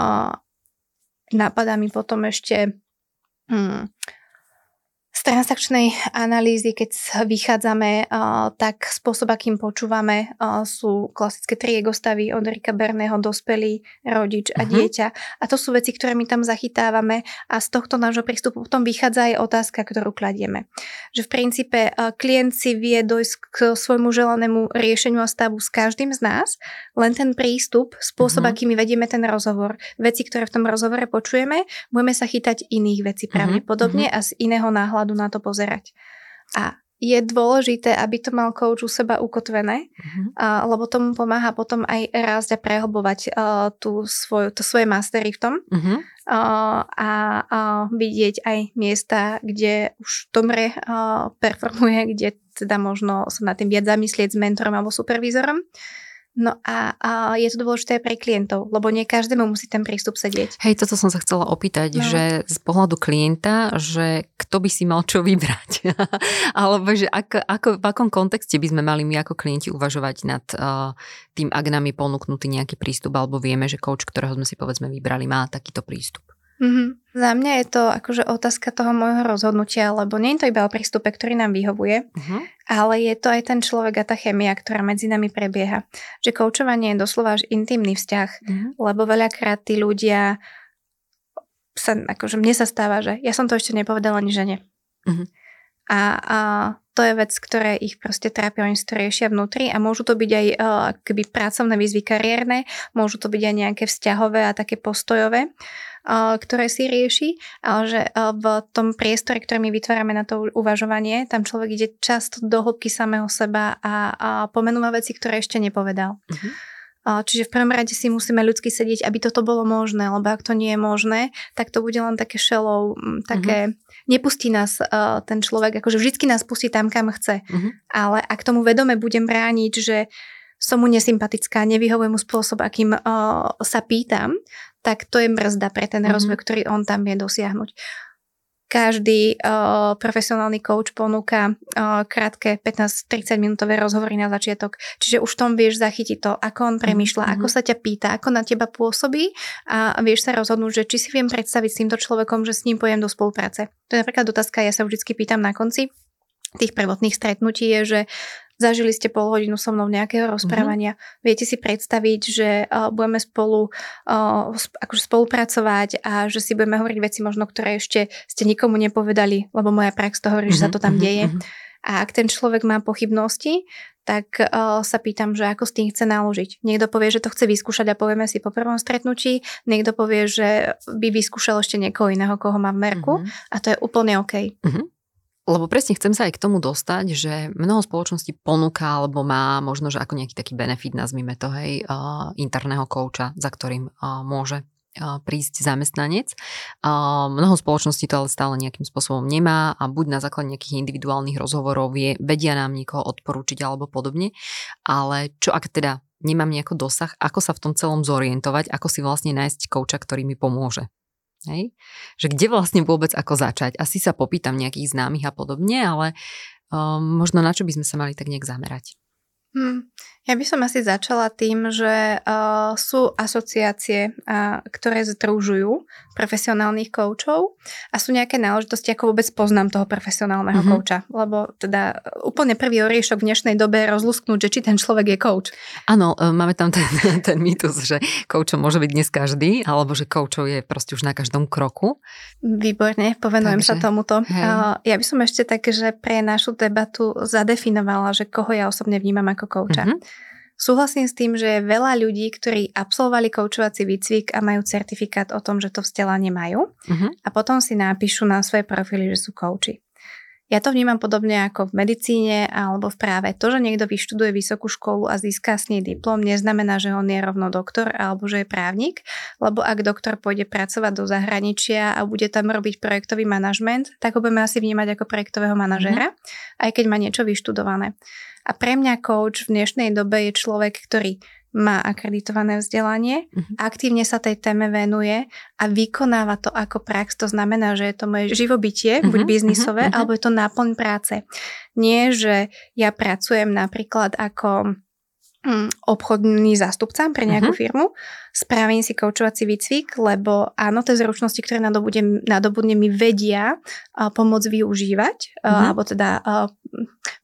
napadá mi potom ešte hmm, transakčnej analýzy, keď vychádzame, tak spôsob, akým počúvame, sú klasické tri stavy od Rika Berného, dospelý, rodič a uh-huh. dieťa. A to sú veci, ktoré my tam zachytávame a z tohto nášho prístupu potom vychádza aj otázka, ktorú kladieme. Že v princípe klient si vie dojsť k svojmu želanému riešeniu a stavu s každým z nás, len ten prístup, spôsob, uh-huh. akým my vedieme ten rozhovor, veci, ktoré v tom rozhovore počujeme, budeme sa chytať iných vecí pravdepodobne uh-huh. a z iného náhľadu na to pozerať. A je dôležité, aby to mal coach u seba ukotvené, uh-huh. uh, lebo tomu pomáha potom aj rásť a prehlbovať tú svoju, to svoje mastery v tom uh-huh. uh, a uh, vidieť aj miesta, kde už dobre performuje, kde teda možno sa na tým viac zamyslieť s mentorom alebo supervízorom. No a, a je to dôležité pre klientov, lebo nie každému musí ten prístup sedieť. Hej, toto som sa chcela opýtať, no. že z pohľadu klienta, že kto by si mal čo vybrať? Alebo že ako, ako, v akom kontexte by sme mali my ako klienti uvažovať nad uh, tým, ak nám je ponúknutý nejaký prístup, alebo vieme, že coach, ktorého sme si povedzme vybrali, má takýto prístup. Mm-hmm. Za mňa je to akože otázka toho môjho rozhodnutia, lebo nie je to iba o prístupe, ktorý nám vyhovuje, uh-huh. ale je to aj ten človek a tá chemia, ktorá medzi nami prebieha. Že koučovanie je doslova až intimný vzťah, uh-huh. lebo veľakrát tí ľudia sa, akože mne sa stáva, že ja som to ešte nepovedala ani žene. Uh-huh. A, a to je vec, ktoré ich proste trápia, oni si to riešia vnútri a môžu to byť aj uh, keby pracovné výzvy kariérne, môžu to byť aj nejaké vzťahové a také postojové ktoré si rieši, ale že v tom priestore, ktorý my vytvárame na to uvažovanie, tam človek ide často do hĺbky samého seba a, a pomenúva veci, ktoré ešte nepovedal. Uh-huh. Čiže v prvom rade si musíme ľudsky sedieť, aby toto bolo možné, lebo ak to nie je možné, tak to bude len také šelov, také, uh-huh. nepustí nás uh, ten človek, akože vždycky nás pustí tam, kam chce. Uh-huh. Ale ak tomu vedome budem brániť, že som mu nesympatická, nevyhovujem mu spôsob, akým uh, sa pýtam, tak to je brzda pre ten mm-hmm. rozvoj, ktorý on tam vie dosiahnuť. Každý uh, profesionálny coach ponúka uh, krátke 15-30 minútové rozhovory na začiatok, čiže už tom vieš zachytiť to, ako on premýšľa, mm-hmm. ako sa ťa pýta, ako na teba pôsobí a vieš sa rozhodnúť, že či si viem predstaviť s týmto človekom, že s ním pojem do spolupráce. To je napríklad otázka, ja sa vždy pýtam na konci tých prvotných stretnutí je, že Zažili ste pol hodinu so mnou nejakého rozprávania. Mm-hmm. Viete si predstaviť, že uh, budeme spolu uh, akože spolupracovať a že si budeme hovoriť veci možno, ktoré ešte ste nikomu nepovedali, lebo moja prax to hovorí, mm-hmm. že sa to tam mm-hmm. deje. A ak ten človek má pochybnosti, tak uh, sa pýtam, že ako s tým chce naložiť. Niekto povie, že to chce vyskúšať a povieme si po prvom stretnutí, niekto povie, že by vyskúšal ešte niekoho iného, koho má v merku mm-hmm. a to je úplne OK. Mm-hmm. Lebo presne chcem sa aj k tomu dostať, že mnoho spoločností ponúka alebo má možno, že ako nejaký taký benefit, nazvime to, hej, uh, interného kouča, za ktorým uh, môže uh, prísť zamestnanec. Mnoho spoločností to ale stále nejakým spôsobom nemá a buď na základe nejakých individuálnych rozhovorov vie, vedia nám niekoho odporúčiť alebo podobne. Ale čo ak teda nemám nejako dosah, ako sa v tom celom zorientovať, ako si vlastne nájsť kouča, ktorý mi pomôže. Hej? Že kde vlastne vôbec ako začať? Asi sa popýtam nejakých známych a podobne, ale um, možno na čo by sme sa mali tak nejak zamerať? Hmm. Ja by som asi začala tým, že uh, sú asociácie, uh, ktoré združujú profesionálnych koučov a sú nejaké náležitosti, ako vôbec poznám toho profesionálneho mm-hmm. kouča. Lebo teda úplne prvý oriešok v dnešnej dobe je rozlusknúť, že či ten človek je kouč. Áno, uh, máme tam ten, ten mýtus, že koučom môže byť dnes každý, alebo že koučov je proste už na každom kroku. Výborne, povenujem Takže, sa tomuto. Uh, ja by som ešte tak, že pre našu debatu zadefinovala, že koho ja osobne vnímam ako kouča. Mm-hmm. Súhlasím s tým, že je veľa ľudí, ktorí absolvovali koučovací výcvik a majú certifikát o tom, že to vzdelanie majú uh-huh. a potom si napíšu na svoje profily, že sú kouči. Ja to vnímam podobne ako v medicíne alebo v práve. To, že niekto vyštuduje vysokú školu a získa s nej diplom, neznamená, že on je rovno doktor alebo že je právnik, lebo ak doktor pôjde pracovať do zahraničia a bude tam robiť projektový manažment, tak ho budeme asi vnímať ako projektového manažera, mm-hmm. aj keď má niečo vyštudované. A pre mňa coach v dnešnej dobe je človek, ktorý má akreditované vzdelanie, uh-huh. aktívne sa tej téme venuje a vykonáva to ako prax. To znamená, že je to moje živobytie, uh-huh. buď mhm, biznisové, uh-huh. alebo je to náplň práce. Nie, že ja pracujem napríklad ako hm, obchodný zástupca pre nejakú uh-huh. firmu, spravím si koučovací výcvik, lebo áno, tie zručnosti, ktoré nadobudnem, nadobudne mi vedia uh, pomôcť využívať, uh, uh-huh. alebo teda uh,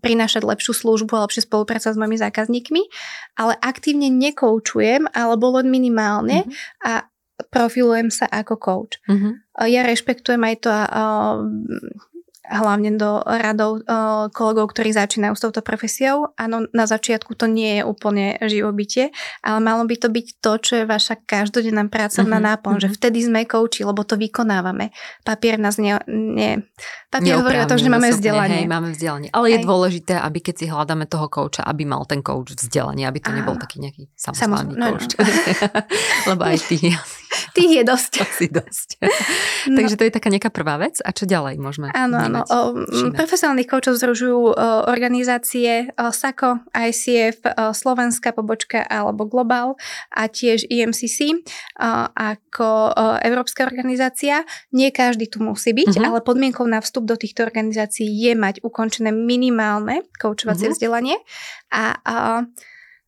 prinášať lepšiu službu a lepšie spolupracovať s mojimi zákazníkmi, ale aktívne nekoučujem alebo len minimálne mm-hmm. a profilujem sa ako coach. Mm-hmm. Ja rešpektujem aj to uh, hlavne do radov uh, kolegov, ktorí začínajú s touto profesiou. Áno, na začiatku to nie je úplne živobytie, ale malo by to byť to, čo je vaša každodenná pracovná uh-huh, náplň, uh-huh. že vtedy sme kouči, lebo to vykonávame. Papier nás ne... ne papier hovorí o tom, že máme vzdelanie. Hej, máme vzdelanie. Ale je hej. dôležité, aby keď si hľadáme toho kouča, aby mal ten kouč vzdelanie, aby to nebol taký nejaký samostatný no, kouč. No. lebo aj tých Tých je dosť. Asi dosť. No. Takže to je taká nejaká prvá vec. A čo ďalej môžeme Áno, áno. profesionálnych koučov združujú organizácie SACO, ICF, Slovenská pobočka alebo Global a tiež IMCC ako Európska organizácia. Nie každý tu musí byť, uh-huh. ale podmienkou na vstup do týchto organizácií je mať ukončené minimálne koučovacie uh-huh. vzdelanie a, a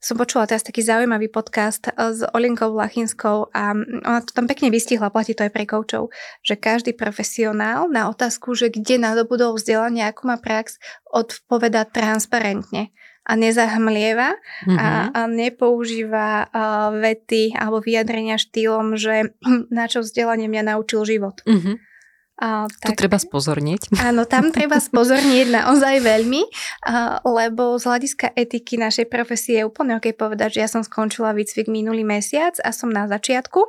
som počula teraz taký zaujímavý podcast eh, s Olinkou Vlachinskou a ona to tam pekne vystihla, platí to aj pre koučov, že každý profesionál na otázku, že kde nadobudol vzdelanie, ako má prax, odpoveda transparentne a nezahmlieva mm-hmm. a, mhm. a nepoužíva uh, vety alebo vyjadrenia štýlom, že na čo vzdelanie mňa naučil život. Mm-hmm a, tak, to treba spozorniť. Áno, tam treba spozorniť naozaj veľmi, a, lebo z hľadiska etiky našej profesie je úplne ok povedať, že ja som skončila výcvik minulý mesiac a som na začiatku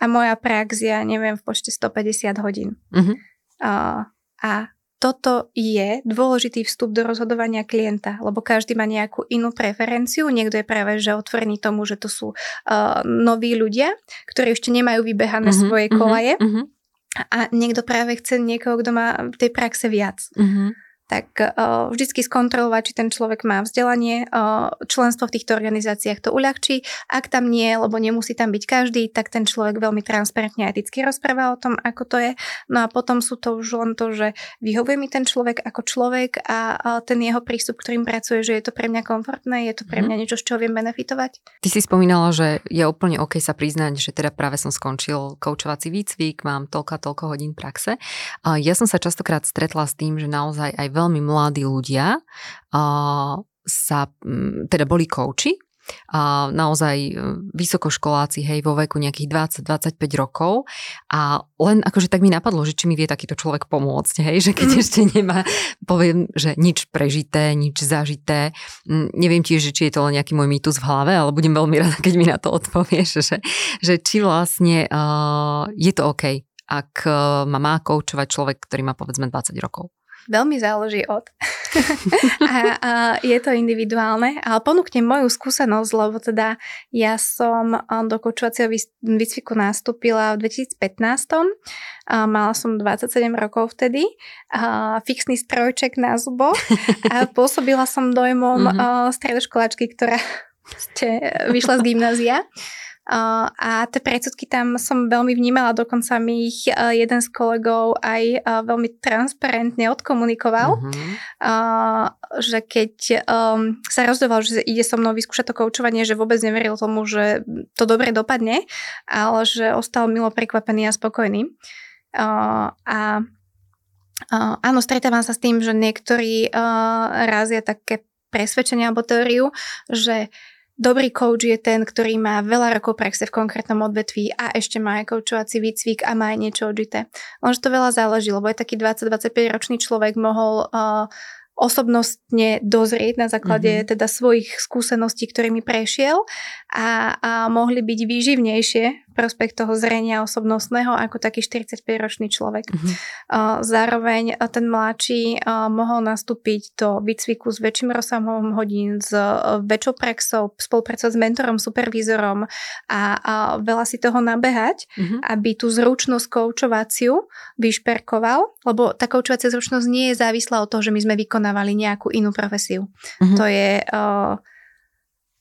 a moja prax ja neviem v počte 150 hodín. Uh-huh. A, a toto je dôležitý vstup do rozhodovania klienta, lebo každý má nejakú inú preferenciu. Niekto je práve že otvorený tomu, že to sú uh, noví ľudia, ktorí ešte nemajú vybehané uh-huh, svoje kolaje. Uh-huh a niekto práve chce niekoho, kto má tej praxe viac. Mm-hmm tak uh, vždycky skontrolovať, či ten človek má vzdelanie, uh, členstvo v týchto organizáciách to uľahčí. Ak tam nie, lebo nemusí tam byť každý, tak ten človek veľmi transparentne a eticky rozpráva o tom, ako to je. No a potom sú to už len to, že vyhovuje mi ten človek ako človek a, a ten jeho prístup, ktorým pracuje, že je to pre mňa komfortné, je to pre mňa mhm. niečo, z čoho viem benefitovať. Ty si spomínala, že je úplne OK sa priznať, že teda práve som skončil koučovací výcvik, mám toľko a toľko hodín praxe. Ja som sa častokrát stretla s tým, že naozaj aj veľmi mladí ľudia sa, teda boli kouči, a naozaj e, vysokoškoláci, hej, vo veku nejakých 20-25 rokov a len akože tak mi napadlo, že či mi vie takýto človek pomôcť, hej, že keď mm. ešte nemá, poviem, že nič prežité, nič zažité, neviem tiež, že či je to len nejaký môj mýtus v hlave, ale budem veľmi rada, keď mi na to odpovieš, že, že či vlastne uh, je to OK, ak uh, ma má koučovať človek, ktorý má povedzme 20 rokov. Veľmi záleží od. a, a je to individuálne, ale ponúknem moju skúsenosť, lebo teda ja som do koučovacieho výcviku nastúpila v 2015. A mala som 27 rokov vtedy, a fixný strojček na zubo a pôsobila som dojmom mm-hmm. stredoškoláčky, ktorá ste vyšla z gymnázia. A tie predsudky tam som veľmi vnímala, dokonca mi ich jeden z kolegov aj veľmi transparentne odkomunikoval, uh-huh. že keď um, sa rozhodoval, že ide so mnou vyskúšať to koučovanie, že vôbec neveril tomu, že to dobre dopadne, ale že ostal milo prekvapený a spokojný. A Uh, áno, stretávam sa s tým, že niektorí uh, razia také presvedčenie alebo teóriu, že Dobrý coach je ten, ktorý má veľa rokov praxe v konkrétnom odvetví a ešte má aj coachovací výcvik a má aj niečo odžité. Lenže to veľa záleží, lebo aj taký 20-25 ročný človek mohol uh, osobnostne dozrieť na základe mm-hmm. teda svojich skúseností, ktorými prešiel a, a mohli byť výživnejšie v prospech toho zrenia osobnostného ako taký 45-ročný človek. Mm-hmm. Zároveň ten mladší mohol nastúpiť do výcviku s väčším rozsahom hodín, s väčšou praxou, spolupracovať s mentorom, supervízorom a, a veľa si toho nabehať, mm-hmm. aby tú zručnosť koučovaciu vyšperkoval, lebo tá koučovacia zručnosť nie je závislá od toho, že my sme vykonávali nejakú inú profesiu. Mm-hmm. To je uh,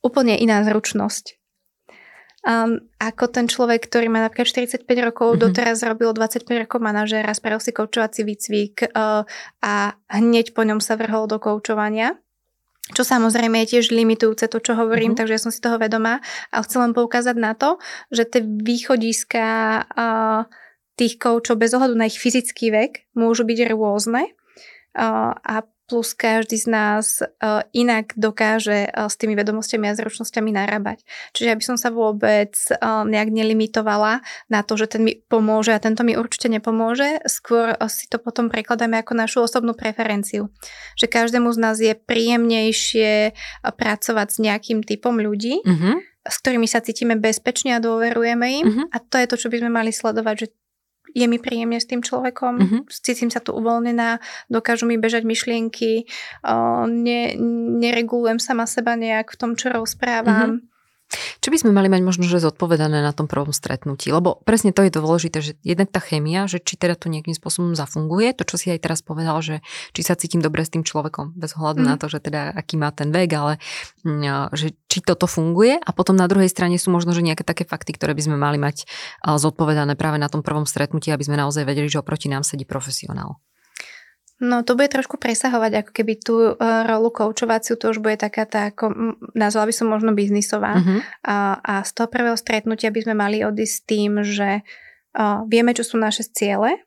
úplne iná zručnosť. Um, ako ten človek, ktorý má napríklad 45 rokov, mm-hmm. doteraz robil 25 rokov manažéra, spravil si koučovací výcvik uh, a hneď po ňom sa vrhol do koučovania. Čo samozrejme je tiež limitujúce to, čo hovorím, mm-hmm. takže ja som si toho vedomá. A chcem len poukázať na to, že tie východiska uh, tých koučov bez ohľadu na ich fyzický vek môžu byť rôzne. Uh, a plus každý z nás uh, inak dokáže uh, s tými vedomostiami a zručnosťami narábať. Čiže aby som sa vôbec uh, nejak nelimitovala na to, že ten mi pomôže a tento mi určite nepomôže, skôr si to potom prekladáme ako našu osobnú preferenciu. Že každému z nás je príjemnejšie pracovať s nejakým typom ľudí, mm-hmm. s ktorými sa cítime bezpečne a dôverujeme im mm-hmm. a to je to, čo by sme mali sledovať, že je mi príjemne s tým človekom, mm-hmm. cítim sa tu uvoľnená, dokážu mi bežať myšlienky, ne, neregulujem sama seba nejak v tom, čo rozprávam. Čo by sme mali mať možno, že zodpovedané na tom prvom stretnutí? Lebo presne to je dôležité, že jednak tá chémia, že či teda to nejakým spôsobom zafunguje, to čo si aj teraz povedal, že či sa cítim dobre s tým človekom, bez ohľadu mm. na to, že teda aký má ten vek, ale mm, že či toto funguje a potom na druhej strane sú možno, že nejaké také fakty, ktoré by sme mali mať zodpovedané práve na tom prvom stretnutí, aby sme naozaj vedeli, že oproti nám sedí profesionál. No to bude trošku presahovať ako keby tú uh, rolu koučovaciu, to už bude taká tá, ako, nazvala by som možno biznisová. Uh-huh. A, a z toho prvého stretnutia by sme mali odísť s tým, že uh, vieme, čo sú naše ciele,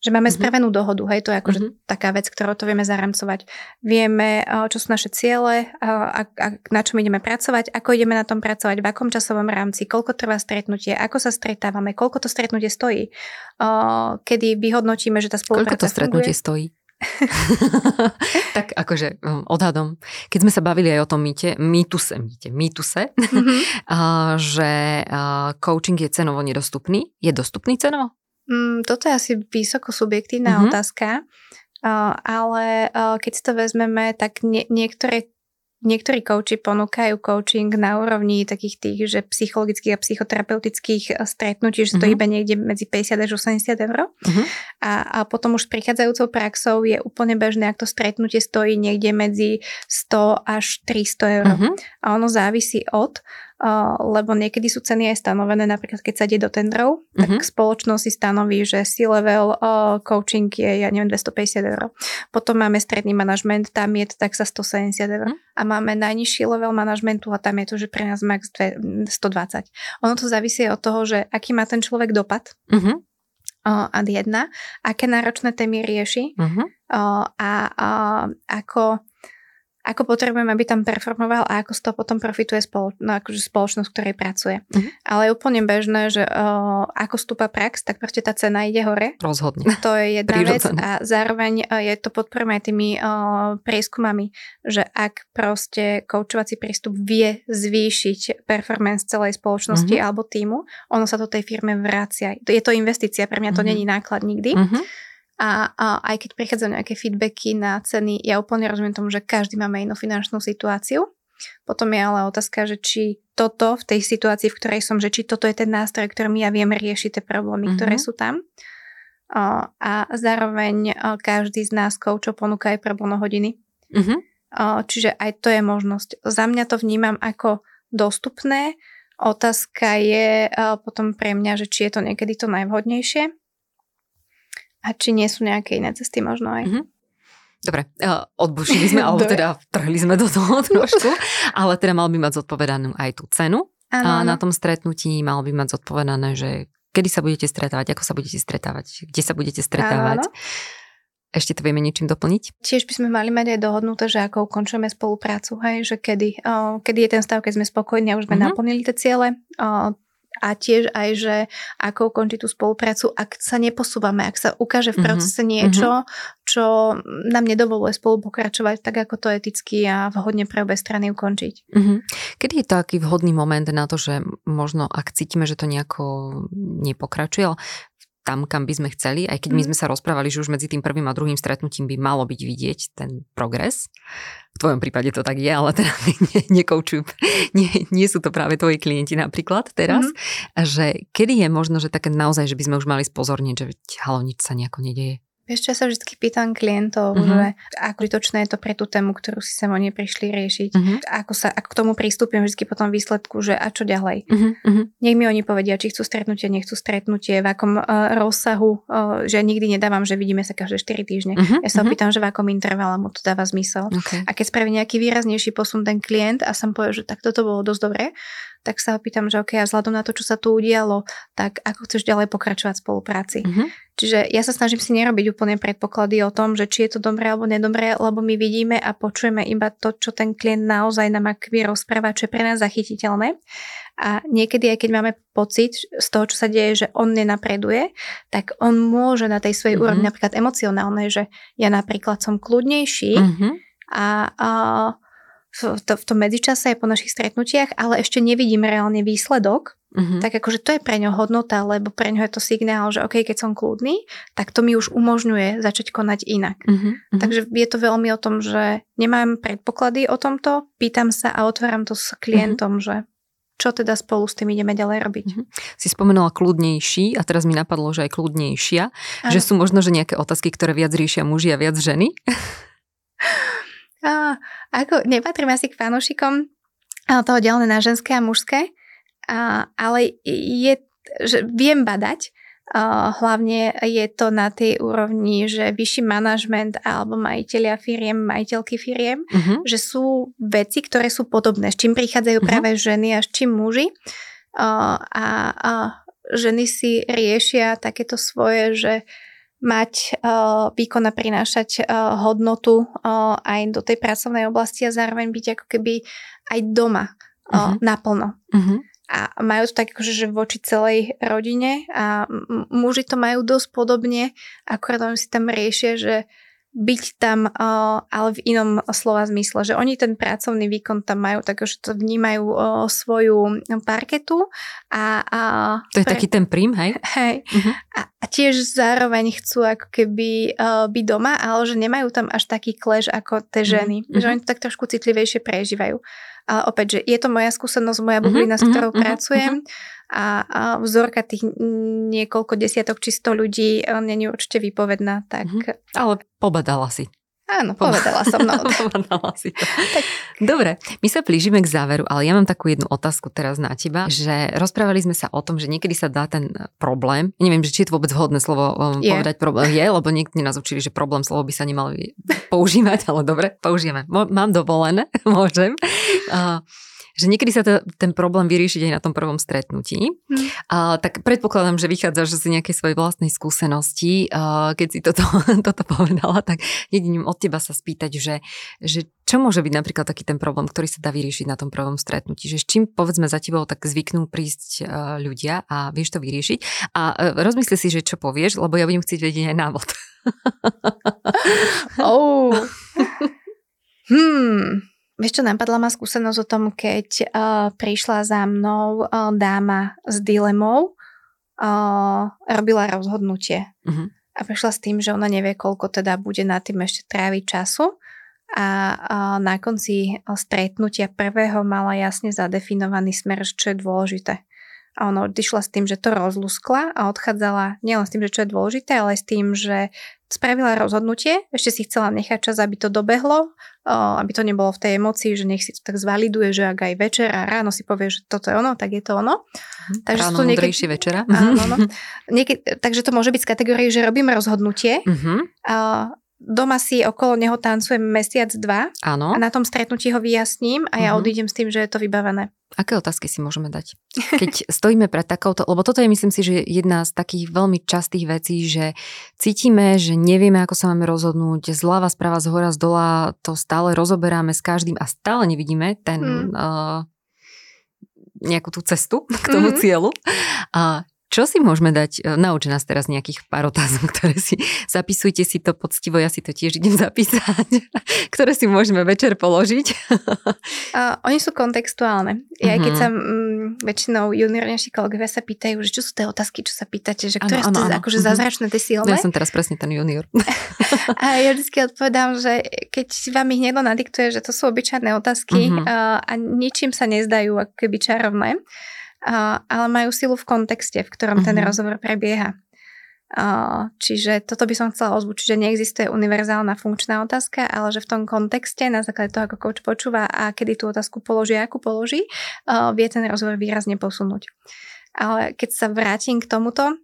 že máme uh-huh. spravenú dohodu, hej, to je akože uh-huh. taká vec, ktorú to vieme zaramcovať. Vieme, uh, čo sú naše ciele, a, a na čom ideme pracovať, ako ideme na tom pracovať, v akom časovom rámci, koľko trvá stretnutie, ako sa stretávame, koľko to stretnutie stojí, kedy vyhodnotíme, že tá spolupráca Koľko to stretnutie funguje. stojí? tak akože um, odhadom, keď sme sa bavili aj o tom mýte, mýtuse, mýte, mýtuse, mm-hmm. že coaching je cenovo nedostupný. Je dostupný cenovo? Mm, toto je asi vysoko subjektívna mm-hmm. otázka, ale keď si to vezmeme, tak nie, niektoré Niektorí kouči ponúkajú coaching na úrovni takých tých, že psychologických a psychoterapeutických eh, stretnutí, že to uh-huh. iba niekde medzi 50 až 80 eur. Uh-huh. A, a potom už s prichádzajúcou praxou je úplne bežné, ak to stretnutie stojí niekde medzi 100 až 300 eur. Uh-huh. A ono závisí od lebo niekedy sú ceny aj stanovené, napríklad keď sa ide do tendrov, tak uh-huh. spoločnosť si stanoví, že C-level coaching je, ja neviem, 250 eur. Potom máme stredný manažment, tam je to tak za 170 eur. Uh-huh. A máme najnižší level manažmentu a tam je to, že pre nás max 120. Ono to závisí od toho, že aký má ten človek dopad. Uh-huh ad jedna, aké náročné témy rieši uh-huh. a, a ako ako potrebujem, aby tam performoval a ako z toho potom profituje spolo- no, akože spoločnosť, v ktorej pracuje. Uh-huh. Ale je úplne bežné, že uh, ako stúpa prax, tak proste tá cena ide hore. Rozhodne. To je jedna vec a zároveň uh, je to podporujeme aj tými uh, prieskumami, že ak proste koučovací prístup vie zvýšiť performance celej spoločnosti uh-huh. alebo týmu, ono sa to tej firme vracia. Je to investícia, pre mňa to uh-huh. není náklad nikdy. Uh-huh a, a aj keď prichádzajú nejaké feedbacky na ceny, ja úplne rozumiem tomu, že každý máme inú finančnú situáciu. Potom je ale otázka, že či toto v tej situácii, v ktorej som, že či toto je ten nástroj, ktorým ja viem riešiť tie problémy, mm-hmm. ktoré sú tam. A zároveň každý z nás koučov ponúka aj pro hodiny. Mm-hmm. Čiže aj to je možnosť. Za mňa to vnímam ako dostupné. Otázka je potom pre mňa, že či je to niekedy to najvhodnejšie. A či nie sú nejaké iné cesty možno aj. Mm-hmm. Dobre, odbušili sme, alebo teda vtrhli sme do toho trošku, ale teda mal by mať zodpovedanú aj tú cenu. Ano, a na tom stretnutí mal by mať zodpovedané, že kedy sa budete stretávať, ako sa budete stretávať, kde sa budete stretávať. Ano, Ešte to vieme niečím doplniť? Tiež by sme mali mať aj dohodnuté, že ako ukončujeme spoluprácu, hej, že kedy, o, kedy je ten stav, keď sme spokojní a už sme uh-huh. naplnili tie ciele. O, a tiež aj, že ako ukončiť tú spoluprácu, ak sa neposúvame, ak sa ukáže v mhm, procese mm-hmm. niečo, čo nám nedovoluje spolu pokračovať tak, ako to eticky a vhodne pre obe strany ukončiť. Mm-hmm. Kedy je taký vhodný moment na to, že možno ak cítime, že to nejako nepokračuje, tam, kam by sme chceli, aj keď my mhm. sme sa rozprávali, že už medzi tým prvým a druhým stretnutím by malo byť vidieť ten progres. V tvojom prípade to tak je, ale teda ne, nekoučujú, nie, nie sú to práve tvoji klienti napríklad teraz, mm-hmm. že kedy je možno, že také naozaj, že by sme už mali spozorniť, že halo, nič sa nejako nedieje. Vieš, čo ja sa vždy pýtam klientov, uh-huh. že ako užitočné je to pre tú tému, ktorú si sa oni prišli riešiť. Uh-huh. Ako sa ako k tomu prístupím vždy potom výsledku, že a čo ďalej. Uh-huh. Nech mi oni povedia, či chcú stretnutie, nechcú stretnutie, v akom uh, rozsahu, uh, že nikdy nedávam, že vidíme sa každé 4 týždne. Uh-huh. Ja sa opýtam, že v akom intervale mu to dáva zmysel. Okay. A keď spraví nejaký výraznejší posun ten klient a som povie, že tak toto bolo dosť dobré, tak sa opýtam, že ok, a vzhľadom na to, čo sa tu udialo, tak ako chceš ďalej pokračovať v spolupráci. Uh-huh. Čiže ja sa snažím si nerobiť úplne predpoklady o tom, že či je to dobré alebo nedobré, lebo my vidíme a počujeme iba to, čo ten klient naozaj nám vie rozprávať, čo je pre nás zachytiteľné. A niekedy, aj keď máme pocit z toho, čo sa deje, že on nenapreduje, tak on môže na tej svojej uh-huh. úrovni, napríklad emocionálnej, že ja napríklad som kľudnejší uh-huh. a, a v, to, v tom medzičase po našich stretnutiach, ale ešte nevidím reálne výsledok, uh-huh. tak akože to je pre ňo hodnota, lebo pre ňo je to signál, že OK, keď som kľudný, tak to mi už umožňuje začať konať inak. Uh-huh. Takže je to veľmi o tom, že nemám predpoklady o tomto, pýtam sa a otváram to s klientom, uh-huh. že čo teda spolu s tým ideme ďalej robiť. Uh-huh. Si spomenula kľudnejší a teraz mi napadlo, že aj kľudnejšia, Aha. že sú možno, že nejaké otázky, ktoré viac riešia muži a viac ženy. A, ako, nepatrím asi k fanúšikom toho delené na ženské a mužské, a, ale je, že viem badať hlavne je to na tej úrovni, že vyšší manažment alebo majiteľia firiem, majiteľky firiem, uh-huh. že sú veci, ktoré sú podobné, s čím prichádzajú uh-huh. práve ženy a s čím muži. A, a ženy si riešia takéto svoje, že mať uh, výkon a prinášať uh, hodnotu uh, aj do tej pracovnej oblasti a zároveň byť ako keby aj doma uh, uh-huh. naplno. Uh-huh a majú to tak akože, že voči celej rodine a muži to majú dosť podobne, akorát oni si tam riešia, že byť tam, ale v inom slova zmysle, že oni ten pracovný výkon tam majú, takže to vnímajú svoju parketu a... a to je pre... taký ten prím, hej? Hej. Uh-huh. A, tiež zároveň chcú ako keby uh, byť doma, ale že nemajú tam až taký klež ako tie mhm. ženy. Uh-huh. Že oni to tak trošku citlivejšie prežívajú. A opäť, že je to moja skúsenosť, moja mhm, bublina, uh-huh, s ktorou uh-huh, pracujem a, a vzorka tých niekoľko desiatok čisto ľudí není určite vypovedná. Tak... Uh-huh. Ale pobadala si. Áno, povedala som. No. povedala si to. Tak. Dobre, my sa blížime k záveru, ale ja mám takú jednu otázku teraz na teba, že rozprávali sme sa o tom, že niekedy sa dá ten problém, neviem, že či je to vôbec vhodné slovo um, je. povedať problém, je, lebo niekto nás učili, že problém slovo by sa nemal používať, ale dobre, použijeme. Mám dovolené, môžem. Uh, že niekedy sa to, ten problém vyriešiť aj na tom prvom stretnutí. Hmm. A, tak predpokladám, že vychádza že si nejaké svojej vlastnej skúsenosti. A, keď si toto, toto povedala, tak jediným od teba sa spýtať, že, že čo môže byť napríklad taký ten problém, ktorý sa dá vyriešiť na tom prvom stretnutí. Že s čím povedzme za tebou tak zvyknú prísť uh, ľudia a vieš to vyriešiť. A uh, rozmysli si, že čo povieš, lebo ja budem chcieť vedieť aj návod. oh. hmm. Vieš čo, napadla ma skúsenosť o tom, keď uh, prišla za mnou uh, dáma s dilemou, uh, robila rozhodnutie. Uh-huh. A prišla s tým, že ona nevie, koľko teda bude na tým ešte tráviť času. A uh, na konci stretnutia prvého mala jasne zadefinovaný smer, čo je dôležité. A ona odišla s tým, že to rozluskla a odchádzala nielen s tým, že čo je dôležité, ale aj s tým, že spravila rozhodnutie, ešte si chcela nechať čas, aby to dobehlo, aby to nebolo v tej emocii, že nech si to tak zvaliduje, že ak aj večer a ráno si povie, že toto je ono, tak je to ono. Mhm. Takže ráno to niekedy... večera. Áno, áno. Niekedy, takže to môže byť z kategórie, že robím rozhodnutie, uh-huh. doma si okolo neho tancujem mesiac, dva Áno. a na tom stretnutí ho vyjasním a ja uh-huh. odídem s tým, že je to vybavené. Aké otázky si môžeme dať? Keď stojíme pred takouto, lebo toto je myslím si, že jedna z takých veľmi častých vecí, že cítime, že nevieme, ako sa máme rozhodnúť, zľava, sprava, z hora, z dola, to stále rozoberáme s každým a stále nevidíme ten hmm. uh, nejakú tú cestu k tomu mm-hmm. cieľu. A čo si môžeme dať? E, nauč nás teraz nejakých pár otázok, ktoré si zapisujte si to poctivo, ja si to tiež idem zapísať, ktoré si môžeme večer položiť. Uh, oni sú kontextuálne. Ja uh-huh. keď sa um, väčšinou juniornejší kolegovia sa pýtajú, že čo sú tie otázky, čo sa pýtate, že ktoré ano, sú ano, akože uh-huh. zázračné, tie silné. No, ja som teraz presne ten junior. a ja vždy odpovedám, že keď vám ich niekto nadiktuje, že to sú obyčajné otázky uh-huh. uh, a ničím sa nezdajú ako keby čarovné, ale majú silu v kontexte, v ktorom ten uh-huh. rozhovor prebieha. Čiže toto by som chcela ozvučiť, že neexistuje univerzálna funkčná otázka, ale že v tom kontexte, na základe toho, ako coach počúva a kedy tú otázku položí, akú položí, vie ten rozhovor výrazne posunúť. Ale keď sa vrátim k tomuto,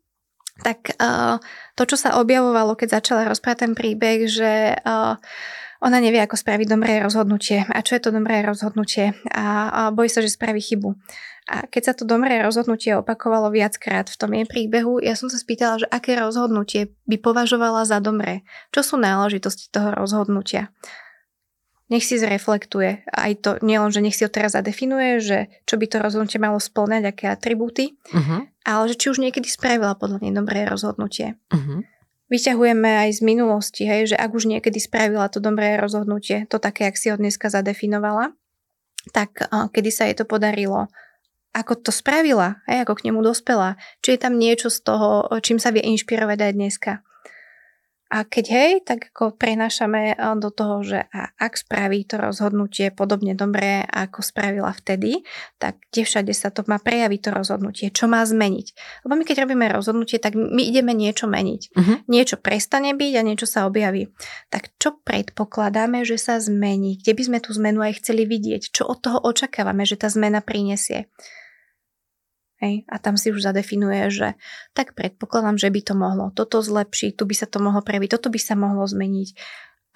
tak to, čo sa objavovalo, keď začala rozprávať ten príbeh, že ona nevie, ako spraviť dobré rozhodnutie. A čo je to dobré rozhodnutie? A, a bojí sa, že spraví chybu. A keď sa to dobré rozhodnutie opakovalo viackrát v tom jej príbehu, ja som sa spýtala, že aké rozhodnutie by považovala za dobré. Čo sú náležitosti toho rozhodnutia? Nech si zreflektuje. Aj to, nielen, že nech si ho teraz zadefinuje, že čo by to rozhodnutie malo splňať, aké atribúty, uh-huh. ale že či už niekedy spravila podľa nej dobré rozhodnutie. Uh-huh vyťahujeme aj z minulosti, hej, že ak už niekedy spravila to dobré rozhodnutie, to také, ak si ho dneska zadefinovala, tak kedy sa jej to podarilo, ako to spravila, hej, ako k nemu dospela, či je tam niečo z toho, čím sa vie inšpirovať aj dneska. A keď hej, tak ako prenášame eh, do toho, že a ak spraví to rozhodnutie podobne dobré, ako spravila vtedy, tak kde všade sa to má prejaviť to rozhodnutie, čo má zmeniť. Lebo my keď robíme rozhodnutie, tak my ideme niečo meniť. Uh-huh. Niečo prestane byť a niečo sa objaví. Tak čo predpokladáme, že sa zmení? Kde by sme tú zmenu aj chceli vidieť? Čo od toho očakávame, že tá zmena prinesie? Hej, a tam si už zadefinuje, že tak predpokladám, že by to mohlo toto zlepšiť, tu by sa to mohlo previť, toto by sa mohlo zmeniť.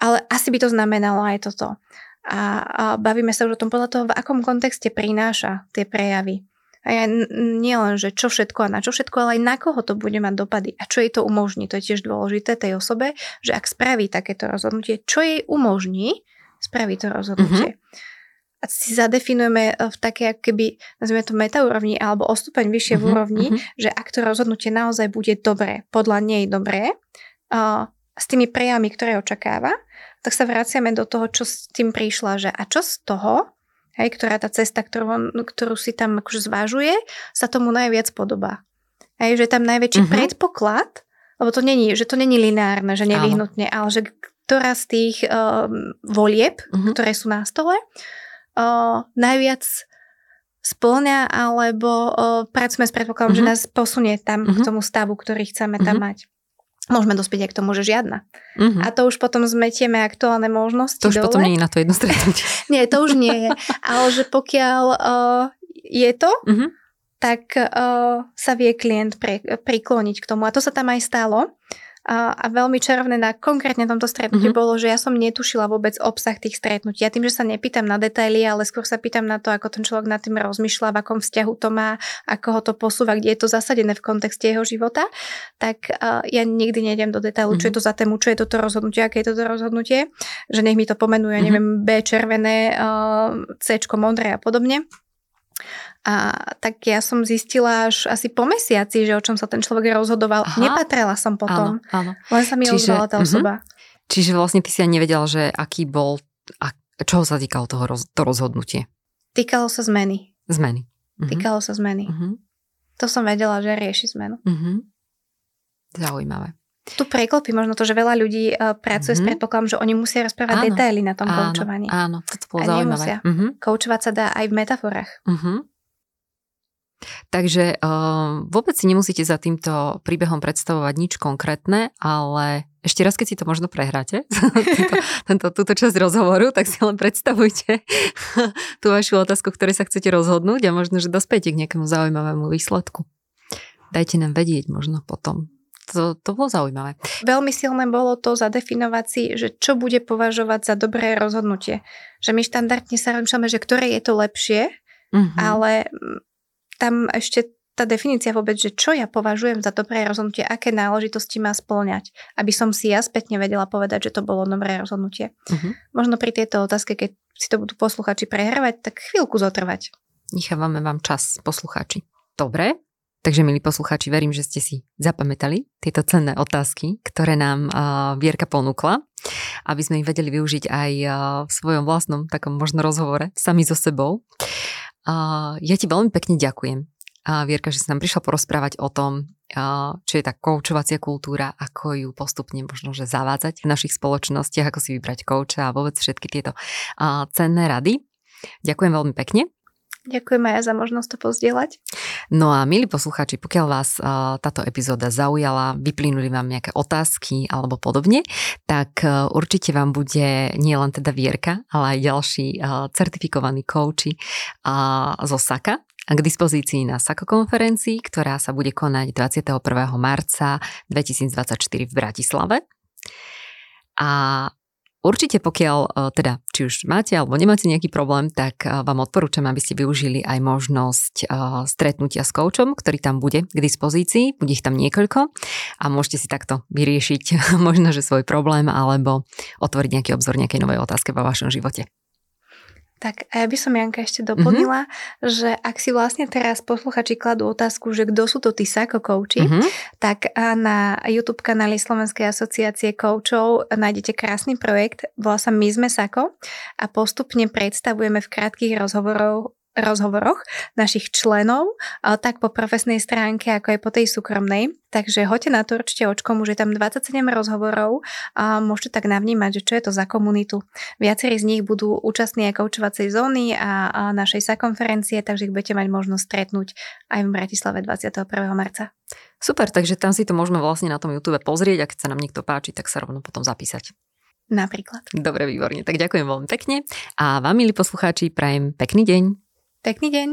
Ale asi by to znamenalo aj toto. A, a bavíme sa už o tom podľa toho, v akom kontexte prináša tie prejavy. A ja nie že čo všetko a na čo všetko, ale aj na koho to bude mať dopady a čo jej to umožní. To je tiež dôležité tej osobe, že ak spraví takéto rozhodnutie, čo jej umožní spraviť to rozhodnutie. Mm-hmm si zadefinujeme e, v také, keby, nazvime to metaúrovni alebo o stupeň vyššie uh-huh, v mhm, úrovni, uh-huh. že ak to rozhodnutie naozaj bude dobré, podľa nej dobré, uh, s tými prejavmi, ktoré očakáva, tak sa vraciame do toho, čo s tým prišla, že a čo z toho, hej, ktorá tá cesta, ktorú, ktorú si tam akože zvážuje, sa tomu najviac podobá. Hej, že tam najväčší uh-huh. predpoklad, lebo to není, že to není lineárne, že nevyhnutne, ale že ktorá z tých um, volieb, uh-huh. ktoré sú na stole, uh, najviac splňa alebo uh, pracujeme s predpokladom, uh-huh. že nás posunie tam uh-huh. k tomu stavu, ktorý chceme tam mať. Môžeme dospieť aj k tomu, že žiadna. Uh-huh. A to už potom zmetieme aktuálne možnosti To už dole. potom nie je na to jedno stretnutie. nie, to už nie je. Ale že pokiaľ uh, je to, uh-huh. tak uh, sa vie klient pre, prikloniť k tomu. A to sa tam aj stalo. A veľmi čarovné na konkrétne tomto stretnutí mm-hmm. bolo, že ja som netušila vôbec obsah tých stretnutí. Ja tým, že sa nepýtam na detaily, ale skôr sa pýtam na to, ako ten človek nad tým rozmýšľa, v akom vzťahu to má, ako ho to posúva, kde je to zasadené v kontexte jeho života, tak uh, ja nikdy nejdem do detailu, mm-hmm. čo je to za tému, čo je toto rozhodnutie, aké je toto rozhodnutie, že nech mi to pomenuje, mm-hmm. neviem, B červené, uh, C modré a podobne. A tak ja som zistila až asi po mesiaci, že o čom sa ten človek rozhodoval. Aha. Nepatrela som potom. Áno, áno. Len sa mi Čiže, ozvala tá uh-huh. osoba. Čiže vlastne ty si ani nevedela, že aký bol, a čoho sa týkalo toho roz, to rozhodnutie? Týkalo sa zmeny. Zmeny. Uh-huh. Týkalo sa zmeny. Uh-huh. To som vedela, že rieši zmenu. Uh-huh. Zaujímavé. Tu preklopí možno to, že veľa ľudí uh, pracuje mm-hmm. s predpokladom, že oni musia rozprávať áno, detaily na tom áno, koučovaní. Áno, toto bolo a zaujímavé. Mm-hmm. Koučovať sa dá aj v metaforách. Mm-hmm. Takže uh, vôbec si nemusíte za týmto príbehom predstavovať nič konkrétne, ale ešte raz, keď si to možno prehráte, tento, tento, túto časť rozhovoru, tak si len predstavujte tú vašu otázku, ktoré sa chcete rozhodnúť a možno, že dospejete k nejakému zaujímavému výsledku. Dajte nám vedieť možno potom. To, to bolo zaujímavé. Veľmi silné bolo to zadefinovať si, že čo bude považovať za dobré rozhodnutie. Že my štandardne sa rozmýšľame, že ktoré je to lepšie, mm-hmm. ale tam ešte tá definícia vôbec, že čo ja považujem za dobré rozhodnutie, aké náležitosti má splňať, aby som si ja spätne vedela povedať, že to bolo dobré rozhodnutie. Uh-huh. Možno pri tejto otázke, keď si to budú posluchači prehrávať, tak chvíľku zotrvať. Nechávame vám čas, posluchači. Dobre, takže milí posluchači, verím, že ste si zapamätali tieto cenné otázky, ktoré nám uh, Vierka ponúkla, aby sme ich vedeli využiť aj uh, v svojom vlastnom takom možno rozhovore sami so sebou. Uh, ja ti veľmi pekne ďakujem, Vierka, že si nám prišla porozprávať o tom, čo je tá koučovacia kultúra, ako ju postupne možno že zavádzať v našich spoločnostiach, ako si vybrať kouča a vôbec všetky tieto cenné rady. Ďakujem veľmi pekne. Ďakujem aj za možnosť to pozdieľať. No a milí poslucháči, pokiaľ vás táto epizóda zaujala, vyplynuli vám nejaké otázky alebo podobne, tak uh, určite vám bude nielen teda Vierka, ale aj ďalší uh, certifikovaní kouči uh, zo Saka k dispozícii na SAKO konferencii, ktorá sa bude konať 21. marca 2024 v Bratislave. A Určite pokiaľ e, teda, či už máte alebo nemáte nejaký problém, tak e, vám odporúčam, aby ste využili aj možnosť e, stretnutia s koučom, ktorý tam bude k dispozícii, bude ich tam niekoľko a môžete si takto vyriešiť možno, že svoj problém alebo otvoriť nejaký obzor nejakej novej otázke vo vašom živote. Tak a ja by som Janka ešte doplnila, mm-hmm. že ak si vlastne teraz posluchači kladú otázku, že kto sú to tí Sako kouči, mm-hmm. tak na YouTube kanáli Slovenskej asociácie koučov nájdete krásny projekt, volá sa My sme Sako a postupne predstavujeme v krátkých rozhovoroch rozhovoroch našich členov, tak po profesnej stránke, ako aj po tej súkromnej. Takže hoďte na to určite očkom, už je tam 27 rozhovorov a môžete tak navnímať, že čo je to za komunitu. Viacerí z nich budú účastní aj koučovacej zóny a, a našej sa konferencie, takže ich budete mať možnosť stretnúť aj v Bratislave 21. marca. Super, takže tam si to môžeme vlastne na tom YouTube pozrieť a keď sa nám niekto páči, tak sa rovno potom zapísať. Napríklad. Dobre, výborne. Tak ďakujem veľmi pekne a vám, milí poslucháči, prajem pekný deň. Pekný deň.